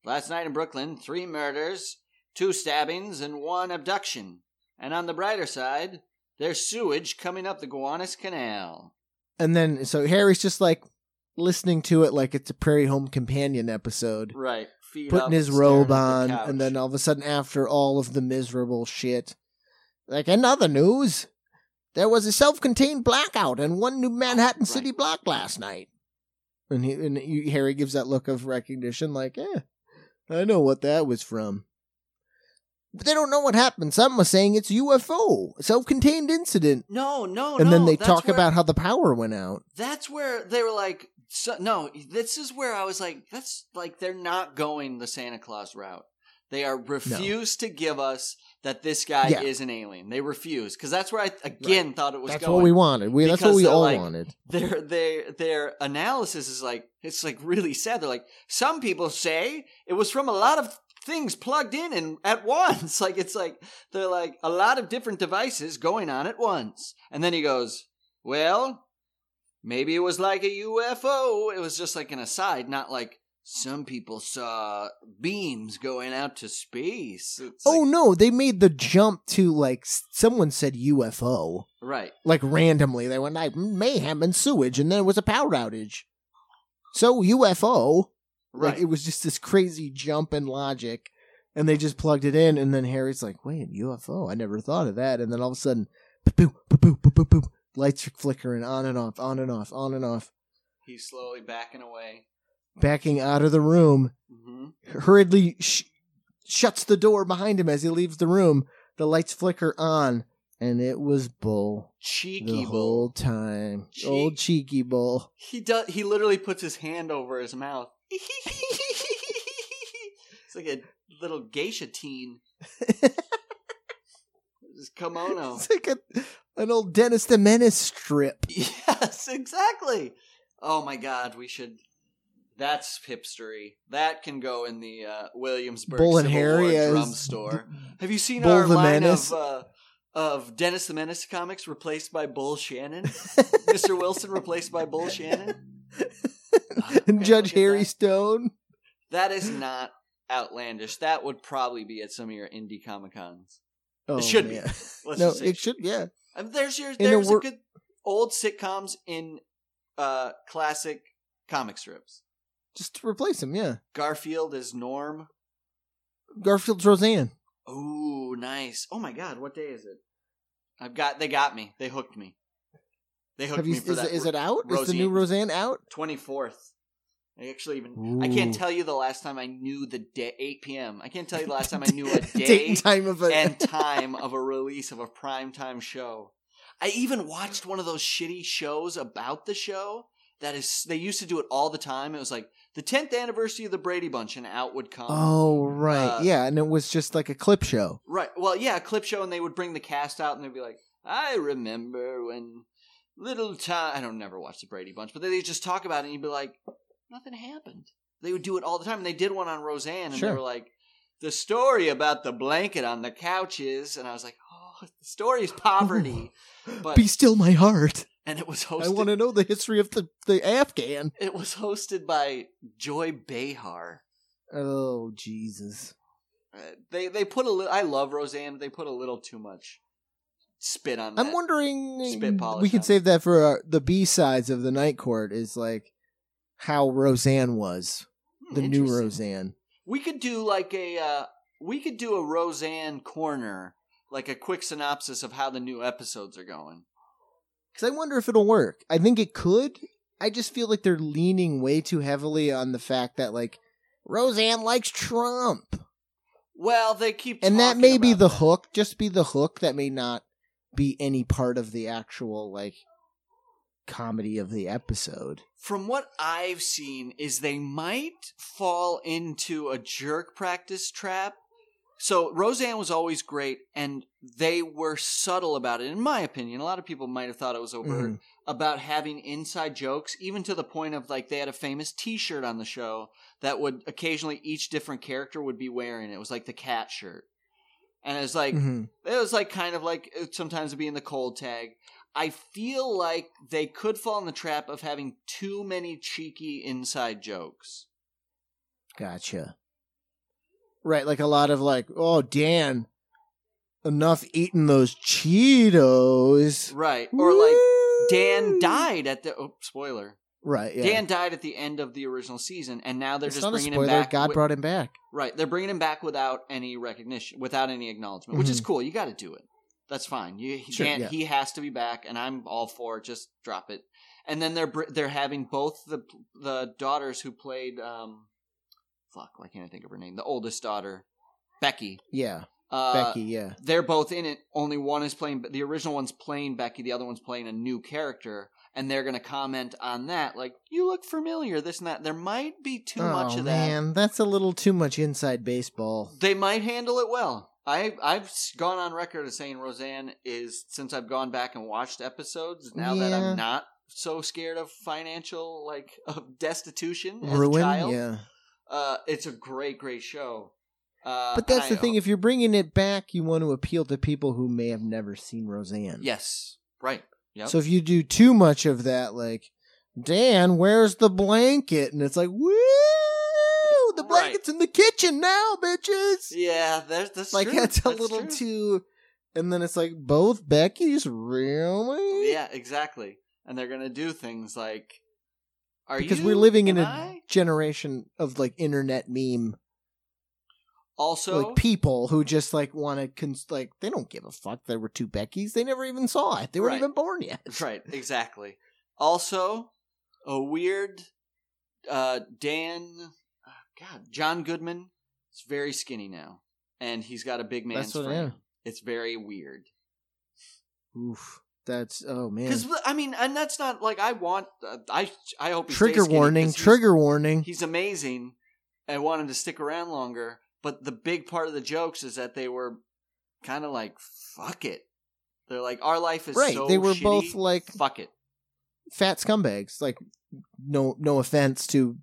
"Last night in Brooklyn, three murders, two stabbings and one abduction. And on the brighter side, there's sewage coming up the Gowanus Canal." And then, so Harry's just like listening to it like it's a Prairie Home Companion episode, Right. Feet putting his robe at the on, and then all of a sudden, after all of the miserable shit, like in other news, there was a self-contained blackout in one New Manhattan Right. city block last night. And, he, and he, Harry gives that look of recognition, like, eh, I know what that was from. But they don't know what happened. Some was saying it's UFO, self-contained incident. No, no, and no. then they talk where- about how the power went out. That's where they were like, so, no, this is where I was like, that's like they're not going the Santa Claus route. They are refuse to give us that this guy Yeah. is an alien. They refuse because that's where I again thought it was going. That's going. what we wanted. We that's what we all like- wanted. their their their analysis is like it's like really sad. They're like some people say it was from a lot of things plugged in and at once. Like it's like they're like a lot of different devices going on at once. And then he goes, "Well, maybe it was like a UFO." It was just like an aside, not like some people saw beams going out to space. It's oh like- no, they made the jump to like someone said UFO right. like randomly. They went like mayhem and sewage, and then it was a power outage. So UFO, Right. like it was just this crazy jump in logic, and they just plugged it in, and then Harry's like, "Wait, UFO? I never thought of that." And then all of a sudden, boop boop boop boop boop, lights are flickering on and off, on and off, on and off. He's slowly backing away. Backing out of the room, hmm hurriedly sh- shuts the door behind him as he leaves the room. The lights flicker on, and it was Bull Cheeky the bull. whole time. Che- Old cheeky Bull. He does. He literally puts his hand over his mouth. it's like a little geisha teen. His kimono. It's like a, an old Dennis the Menace strip. Yes, exactly. Oh my god, we should. That's hipstery. That can go in the uh, Williamsburg Bull and Civil Harry War drum store. Have you seen Bull our the line Menace? of uh, of Dennis the Menace comics replaced by Bull Shannon? Mr. Wilson replaced by Bull Shannon. and Okay, Judge Harry that. Stone. That is not outlandish. That would probably be at some of your indie comic cons. Oh, it should be. Let's no, it should. Yeah, I mean, there's your there's a wor- good old sitcoms in uh classic comic strips. just to replace him. Yeah, Garfield is Norm. Garfield's Roseanne. Oh, nice. Oh my god, what day is it? I've got they got me. They hooked me. They hooked Have you? me for Is, that. it- is it out? Is the new Roseanne. Roseanne out? 24th. I actually even I can't tell you the last time I knew the day 8 p.m. I can't tell you the last time I knew a Date day and time of a and time of a release of a primetime show. I even watched one of those shitty shows about the show that is they used to do it all the time. It was like the 10th anniversary of the Brady Bunch, and out would come. Oh right, Uh, yeah, and it was just like a clip show. Right. Well, yeah, a clip show, and they would bring the cast out, and they'd be like, "I remember when little time." I don't never watch the Brady Bunch, but they just talk about it, and you'd be like, "Nothing happened." They would do it all the time, and they did one on Roseanne, and Sure. they were like, "The story about the blanket on the couch is," and I was like, "Oh, the story is poverty," but Be still my heart. and it was I hosted. want to know the history of the the Afghan. It was hosted by Joy Behar. Oh Jesus! Uh, they they put a little. I love Roseanne. They put a little too much spit on. I'm that. wondering. spit polish we can on it. save that for uh, the B sides of the Night Court. Is like how Roseanne was Hmm, the new. Roseanne. We could do like a uh we could do a Roseanne corner, like a quick synopsis of how the new episodes are going. Because I wonder if it'll work. I think it could. I just feel like they're leaning way too heavily on the fact that like Roseanne likes Trump. Well, they keep and that may be the that. hook just be the hook that may not be any part of the actual like comedy of the episode From what I've seen, is they might fall into a jerk practice trap. So Roseanne was always great, and they were subtle about it. In my opinion, a lot of people might have thought it was overt. Mhm. about having inside jokes, even to the point of like they had a famous T-shirt on the show that would occasionally each different character would be wearing. It was like the cat shirt, and it was like Mhm. it was like kind of like uh, sometimes it'd be in the cold tag. I feel like they could fall in the trap of having too many cheeky inside jokes. gotcha right like a lot of like oh dan enough eating those cheetos Right. Or like Dan died at the oh, spoiler. right yeah Dan died at the end of the original season and now they're it's just bringing him back god wi- brought him back Right. They're bringing him back without any recognition, without any acknowledgement, which is Mhm. cool. You got to do it. That's fine. You he Sure, can't. yeah. He has to be back, and I'm all for it. Just drop it. And then they're they're having both the the daughters who played um, fuck, why can't I think of her name? The oldest daughter, Becky. yeah Uh, becky yeah They're both in it. Only one is playing. The original one's playing Becky. The other one's playing a new character, and they're going to comment on that. Like, you look familiar. This and that. There might be too much oh of that. man that's a little too much inside baseball They might handle it well. I I've gone on record as saying Roseanne is since I've gone back and watched episodes. Now that I'm not so scared of financial like of destitution as ruin a child, yeah uh, it's a great great show. Uh, but that's the thing if you're bringing it back you want to appeal to people who may have never seen roseanne yes, right. Yep. So if you do too much of that, like, Dan, where's the blanket? And it's like, woo, the Right. blanket's in the kitchen now, bitches. yeah, that's, that's like true. that's a That's little true. too. And then it's like both Becky's really, Yeah, exactly. And they're gonna do things like, are because we're living in a I? generation of like internet meme, also like people who just like want to cons- like they don't give a fuck. There were two Beckys. They never even saw it. They weren't Right. even born yet. Right, exactly. Also, a weird uh Dan God, John Goodman is very skinny now. And he's got a big man's That's what I frame. am. It's very weird. Oof, that's oh man. Because I mean, and that's not like I want. Uh, I I hope he stays Trigger skinny warning. 'cause he's- Trigger warning. He's amazing. I want him to stick around longer. But the big part of the jokes is that they were kind of like, fuck it. They're like, our life is Right, so they were shitty, both like- fuck it. fat scumbags. Like, no, no offense to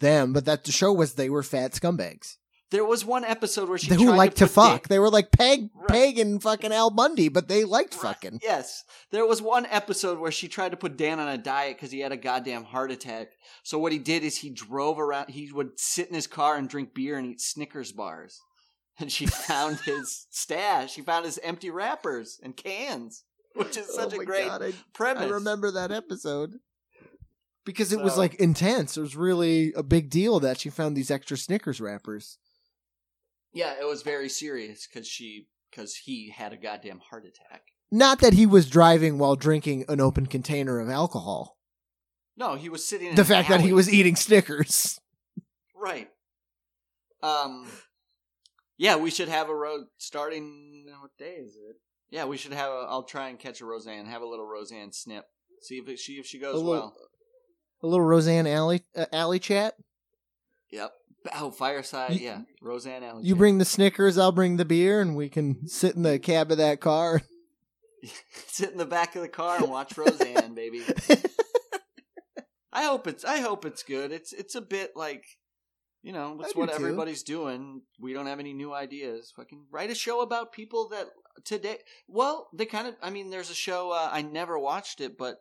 them, but that the show was they were fat scumbags There was one episode where she They who tried liked to, put fuck. Dan- they were like Peg, Right. Peg, and fucking Al Bundy, but they liked Right, fucking. Yes. There was one episode where she tried to put Dan on a diet because he had a goddamn heart attack. So what he did is he drove around. He would sit in his car and drink beer and eat Snickers bars. And she found his stash. She found his empty wrappers and cans, which is oh such oh a great God, I, premise. I remember that episode because it was like intense. It was really a big deal that she found these extra Snickers wrappers. Yeah, it was very serious because she because he had a goddamn heart attack. Not that he was driving while drinking an open container of alcohol. No, he was sitting. In The fact that he was eating Snickers. Right. Um. Yeah, we should have a road starting. What day is it? Yeah, we should have. A, I'll try and catch a Roseanne. Have a little Roseanne snip. See if it, she if she goes little- well. A little Roseanne Alley uh, Alley chat. Yep. Oh, fireside. You- yeah, Roseanne Alley. You bring the Snickers, I'll bring the beer, and we can sit in the cab of that car. sit in the back of the car and watch Roseanne, baby. I hope it's. I hope it's good. It's. It's a bit like, you know, it's what too. everybody's doing. We don't have any new ideas. Fucking write a show about people that today. Well, they kind of. I mean, there's a show. Uh, I never watched it, but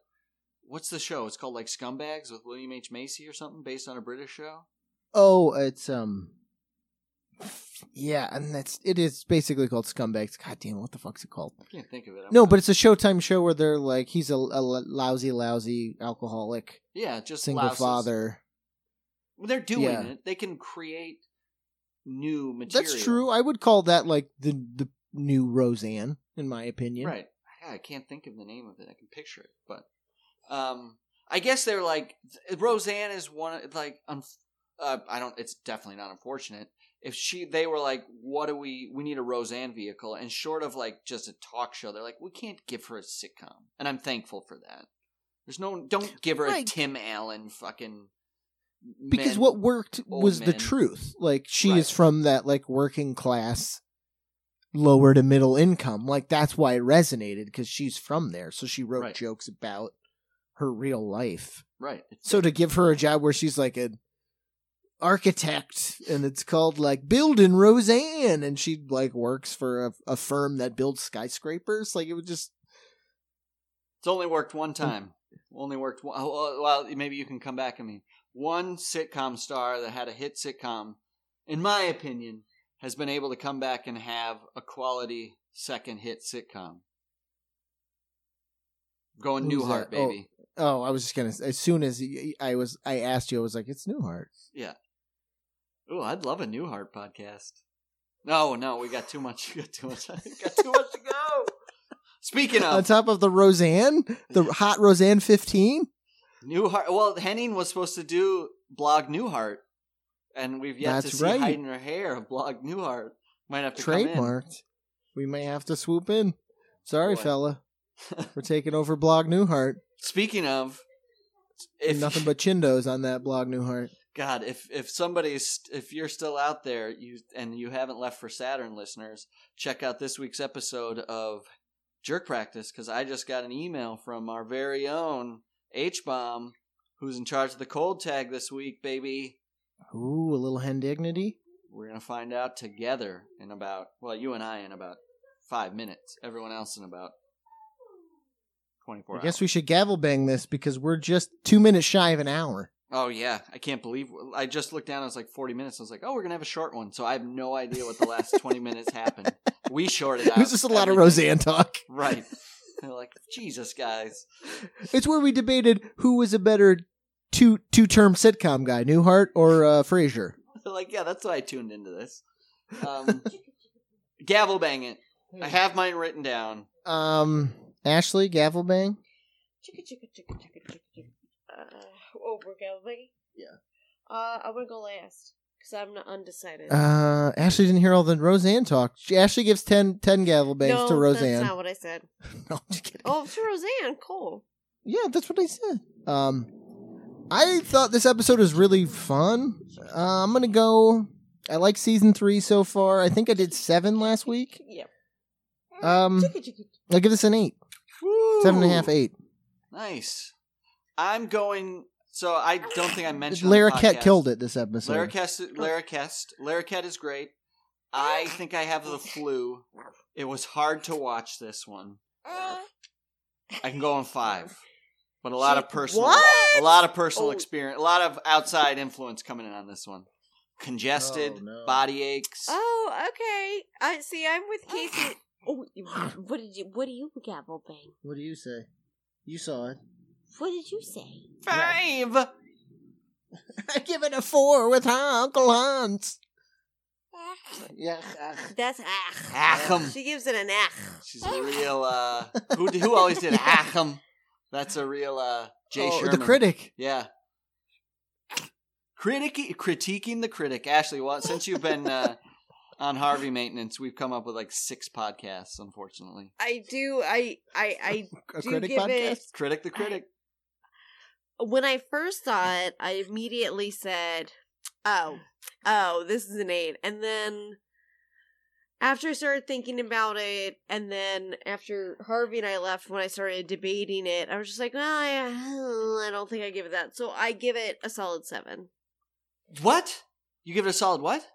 what's the show? It's called like Scumbags with William H Macy or something, based on a British show. oh, it's um, yeah, and that's it is basically called Scumbags. God damn, what the fuck's it called? I can't think of it. I'm No, not- but it's a Showtime show where they're like he's a, a lousy, lousy alcoholic yeah, just single louses. father. Well, they're doing Yeah. it. They can create new material. That's true. I would call that like the the new Roseanne, in my opinion. Right. I can't think of the name of it. I can picture it, but um, I guess they're like Roseanne is one like un- uh, I don't. It's definitely not unfortunate. If she, they were like, "What do we? We need a Roseanne vehicle," and short of like just a talk show, they're like, "We can't give her a sitcom," and I'm thankful for that. There's no, don't give her a Tim Allen fucking. Because men- what worked old was the truth. Like she Right. is from that like working class, lower to middle income. Like that's why it resonated because she's from there. So she wrote Right. jokes about her real life. right? So to give her a job where she's like an architect and it's called like building Roseanne and she like works for a, a firm that builds skyscrapers, like it would just It's only worked one mm. time. Only worked one. Oh, oh, Well, maybe you can come back at me. One sitcom star that had a hit sitcom, in my opinion, has been able to come back and have a quality second hit sitcom. Going Who's Newhart, that? Oh. baby. Oh, I was just gonna. As soon as I was, I asked you. I was like, "It's Newhart." Yeah. Oh, I'd love a Newhart podcast. No, no, we got too much. We got too much. got too much to go. Speaking of, On top of the Roseanne, the hot Roseanne fifteen. Newhart, well, Henning was supposed to do blog Newhart, and we've yet That's to see right. hide in her hair blog Newhart. Might have to come in. Trademarked. We may have to swoop in. Sorry, Boy. fella. We're taking over Blog Newhart. Speaking of, if Nothing but chindos on that Blog Newhart. God, if if somebody's if you're still out there, you and you haven't left for Saturn, listeners, check out this week's episode of Jerk Practice because I just got an email from our very own H Bomb, who's in charge of the cold tag this week, baby. Ooh, a little hen dignity. We're gonna find out together in about well, you and I in about five minutes. Everyone else in about twenty four I hours. guess we should gavel bang this because we're just two minutes shy of an hour. Oh yeah, I can't believe I just looked down. It was like forty minutes. I was like, oh, we're gonna have a short one. So I have no idea what the last twenty minutes happened. We shorted out. It was just a lot of everything. Roseanne talk. Right. They're like, Jesus, guys. It's where we debated who was a better two two term sitcom guy, Newhart or uh, Frasier. They're like, yeah, that's why I tuned into this. Um, gavel bang it. I have mine written down. Um, Ashley gavel bang. Chicka chicka chicka chicka chicka chicka. Uh, oh, we're going. Yeah. Uh, I'm gonna go last because I'm not undecided. Uh, Ashley didn't hear all the Roseanne talk. She, Ashley gives 10, 10 gavel bangs no, to Roseanne. that's not what I said. no, I'm just kidding. Oh, to Roseanne. Cool. Yeah, that's what I said. Um, I thought this episode was really fun. Uh, I'm gonna go. I like season three so far. I think I did seven last week. Yep. Um. I'll give this an eight, seven and a half, Woo! eight. Nice. I'm going. So I don't think I mentioned. Lara on the Ket podcast. killed it this episode. Lara Kest, Lara Kest, Lara Ket is great. I think I have the flu. It was hard to watch this one. I can go on five, but a lot of personal, What? a lot of personal Oh. experience, a lot of outside influence coming in on this one. Congested, Oh, no. body aches. Oh, okay. I see. I'm with Casey. Oh, what did you? What do you gavel bang? What do you say? You saw it. What did you say? Five. I give it a four with Uncle Hans. Yeah. That's ach. Achim. She gives it an ach. She's a real. uh Who who always did Achim? That's a real uh Jay oh, Sherman. the critic. Yeah. Critic critiquing the critic. Ashley, well, since you've been uh, on Harvey maintenance, we've come up with like six podcasts, unfortunately. I do. I. I. I. A Do critic give podcast. it- Critic the critic. When I first saw it, I immediately said, oh, oh, this is an eight. And then after I started thinking about it, and then after Harvey and I left, when I started debating it, I was just like, no, I, I don't think I give it that. So I give it a solid seven. What? You give it a solid what?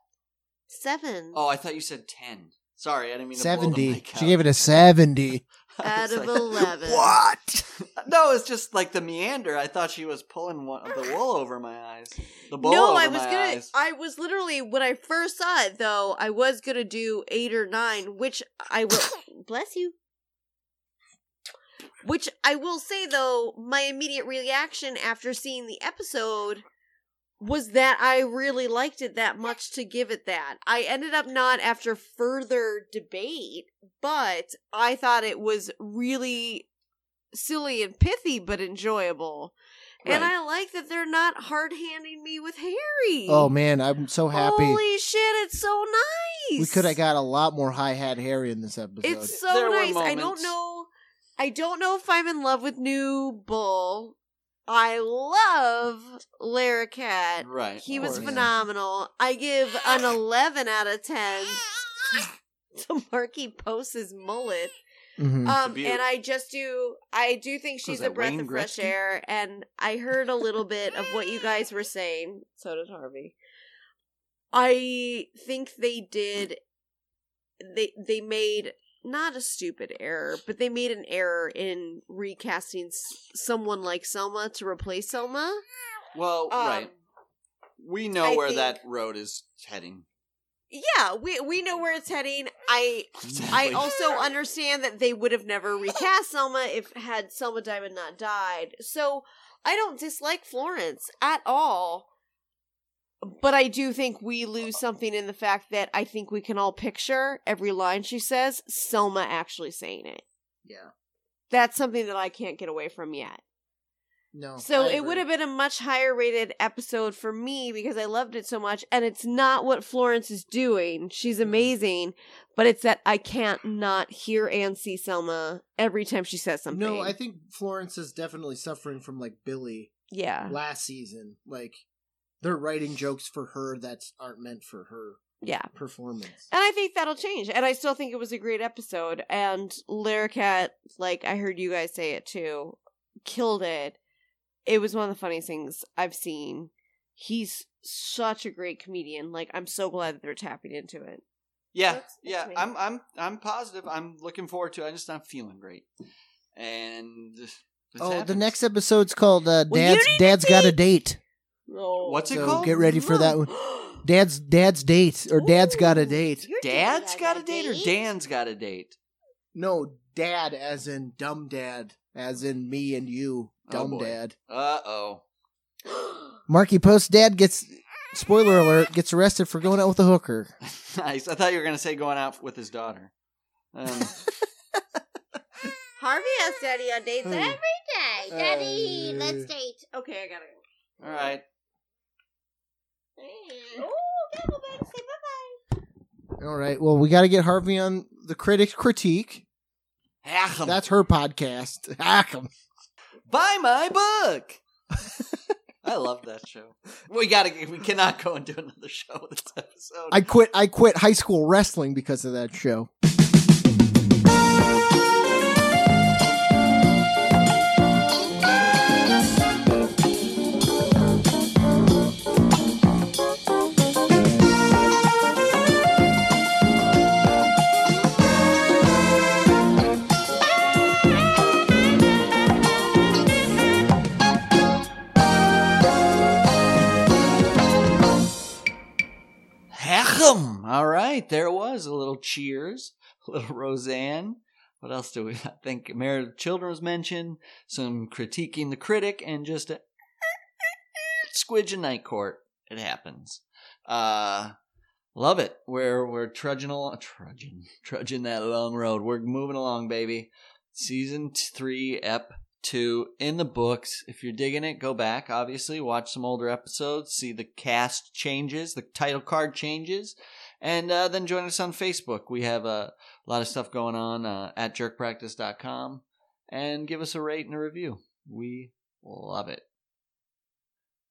Seven. Oh, I thought you said ten. Sorry, I didn't mean to blow the Seventy. mic She out. gave it a seventy. Out was of like, 11. What? no, it's just like the meander. I thought she was pulling one, the wool over my eyes. The bowl no, over I was my gonna. eyes. I was literally when I first saw it, though. I was gonna do eight or nine, which I will. bless you. Which I will say, though, my immediate reaction after seeing the episode was that I really liked it that much to give it that. I ended up not after further debate, but I thought it was really silly and pithy, but enjoyable. And I like that they're not hard handing me with Harry. Oh man, I'm so happy. Holy shit, it's so nice. we could have got a lot more high hat Harry in this episode. It's so There were nice. I don't know. I don't know if I'm in love with New Bull. I love Larroquette. right. He was course. phenomenal. I give an 11 out of 10 to Markie Post's mullet. Mhm. Um, and I just do, I do think she's a breath Wayne of fresh Gretzky? air. And I heard a little bit of what you guys were saying. So did Harvey. I think they did. They they made not a stupid error, but they made an error in recasting s- someone like Selma to replace Selma. Well, Um, right. We know I where think- that road is heading. Yeah, we we know where it's heading. I I also understand that they would have never recast Selma if had Selma Diamond not died. So I don't dislike Florence at all. But I do think we lose something in the fact that I think we can all picture every line she says, Selma actually saying it. yeah. That's something that I can't get away from yet. No. So it would have been a much higher rated episode for me because I loved it so much. And it's not what Florence is doing. She's amazing, but it's that I can't not hear and see Selma every time she says something. No, I think Florence is definitely suffering from like Billie yeah, last season. Like they're writing jokes for her that aren't meant for her yeah. performance. And I think that'll change. And I still think it was a great episode. And Larroquette, like I heard you guys say it too, killed it. It was one of the funniest things I've seen. He's such a great comedian. Like I'm so glad that they're tapping into it. Yeah, That's- that's yeah. me. I'm, I'm, I'm positive. I'm looking forward to. it. I'm just not feeling great. And this oh, the happens. next episode's called uh, Well, Dad's need Dad's Got a Date. No. What's it So called? get ready for that one. Dad's Dad's Date or Dad's Got a Date. Dad's got a date or Dan's got a date? No, Dad as in dumb dad, as in me and you, Oh, dumb boy. dad. Uh oh. Markie Post dad gets spoiler alert gets arrested for going out with a hooker. nice. I thought you were gonna say going out with his daughter. Um, Harvey has daddy on dates Hmm. every day. Daddy, Uh, let's date. Okay, I gotta go. all right. Oh, gotta go back say bye All right. Well, we got to get Harvey on the critic critique. Hack 'em. That's her podcast. Hack 'em. Buy my book. I love that show. We gotta. We cannot go and do another show this episode. I quit. I quit high school wrestling because of that show. cheers, little Roseanne. What else do we? I think Children was mentioned. Some critiquing the critic, and just a squidge in night court. It happens. Uh, love it. We're we're trudging along, trudging, trudging that long road. We're moving along, baby. Season three, ep two in the books. If you're digging it, go back. Obviously, watch some older episodes, see the cast changes, the title card changes, and uh, then join us on Facebook. We have a lot of stuff going on uh, at jerkpractice.com, and give us a rate and a review. We love it.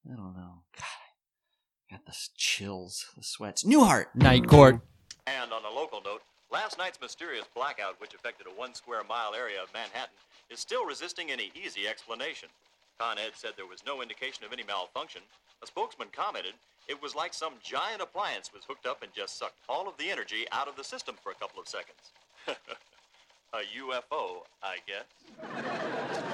I don't know. God, I Got the chills, the sweats. Newhart. Night court. And on a local note, last night's mysterious blackout, which affected a one square mile area of Manhattan, is still resisting any easy explanation. Con Ed said there was no indication of any malfunction. A spokesman commented it was like some giant appliance was hooked up and just sucked all of the energy out of the system for a couple of seconds. a UFO, I guess.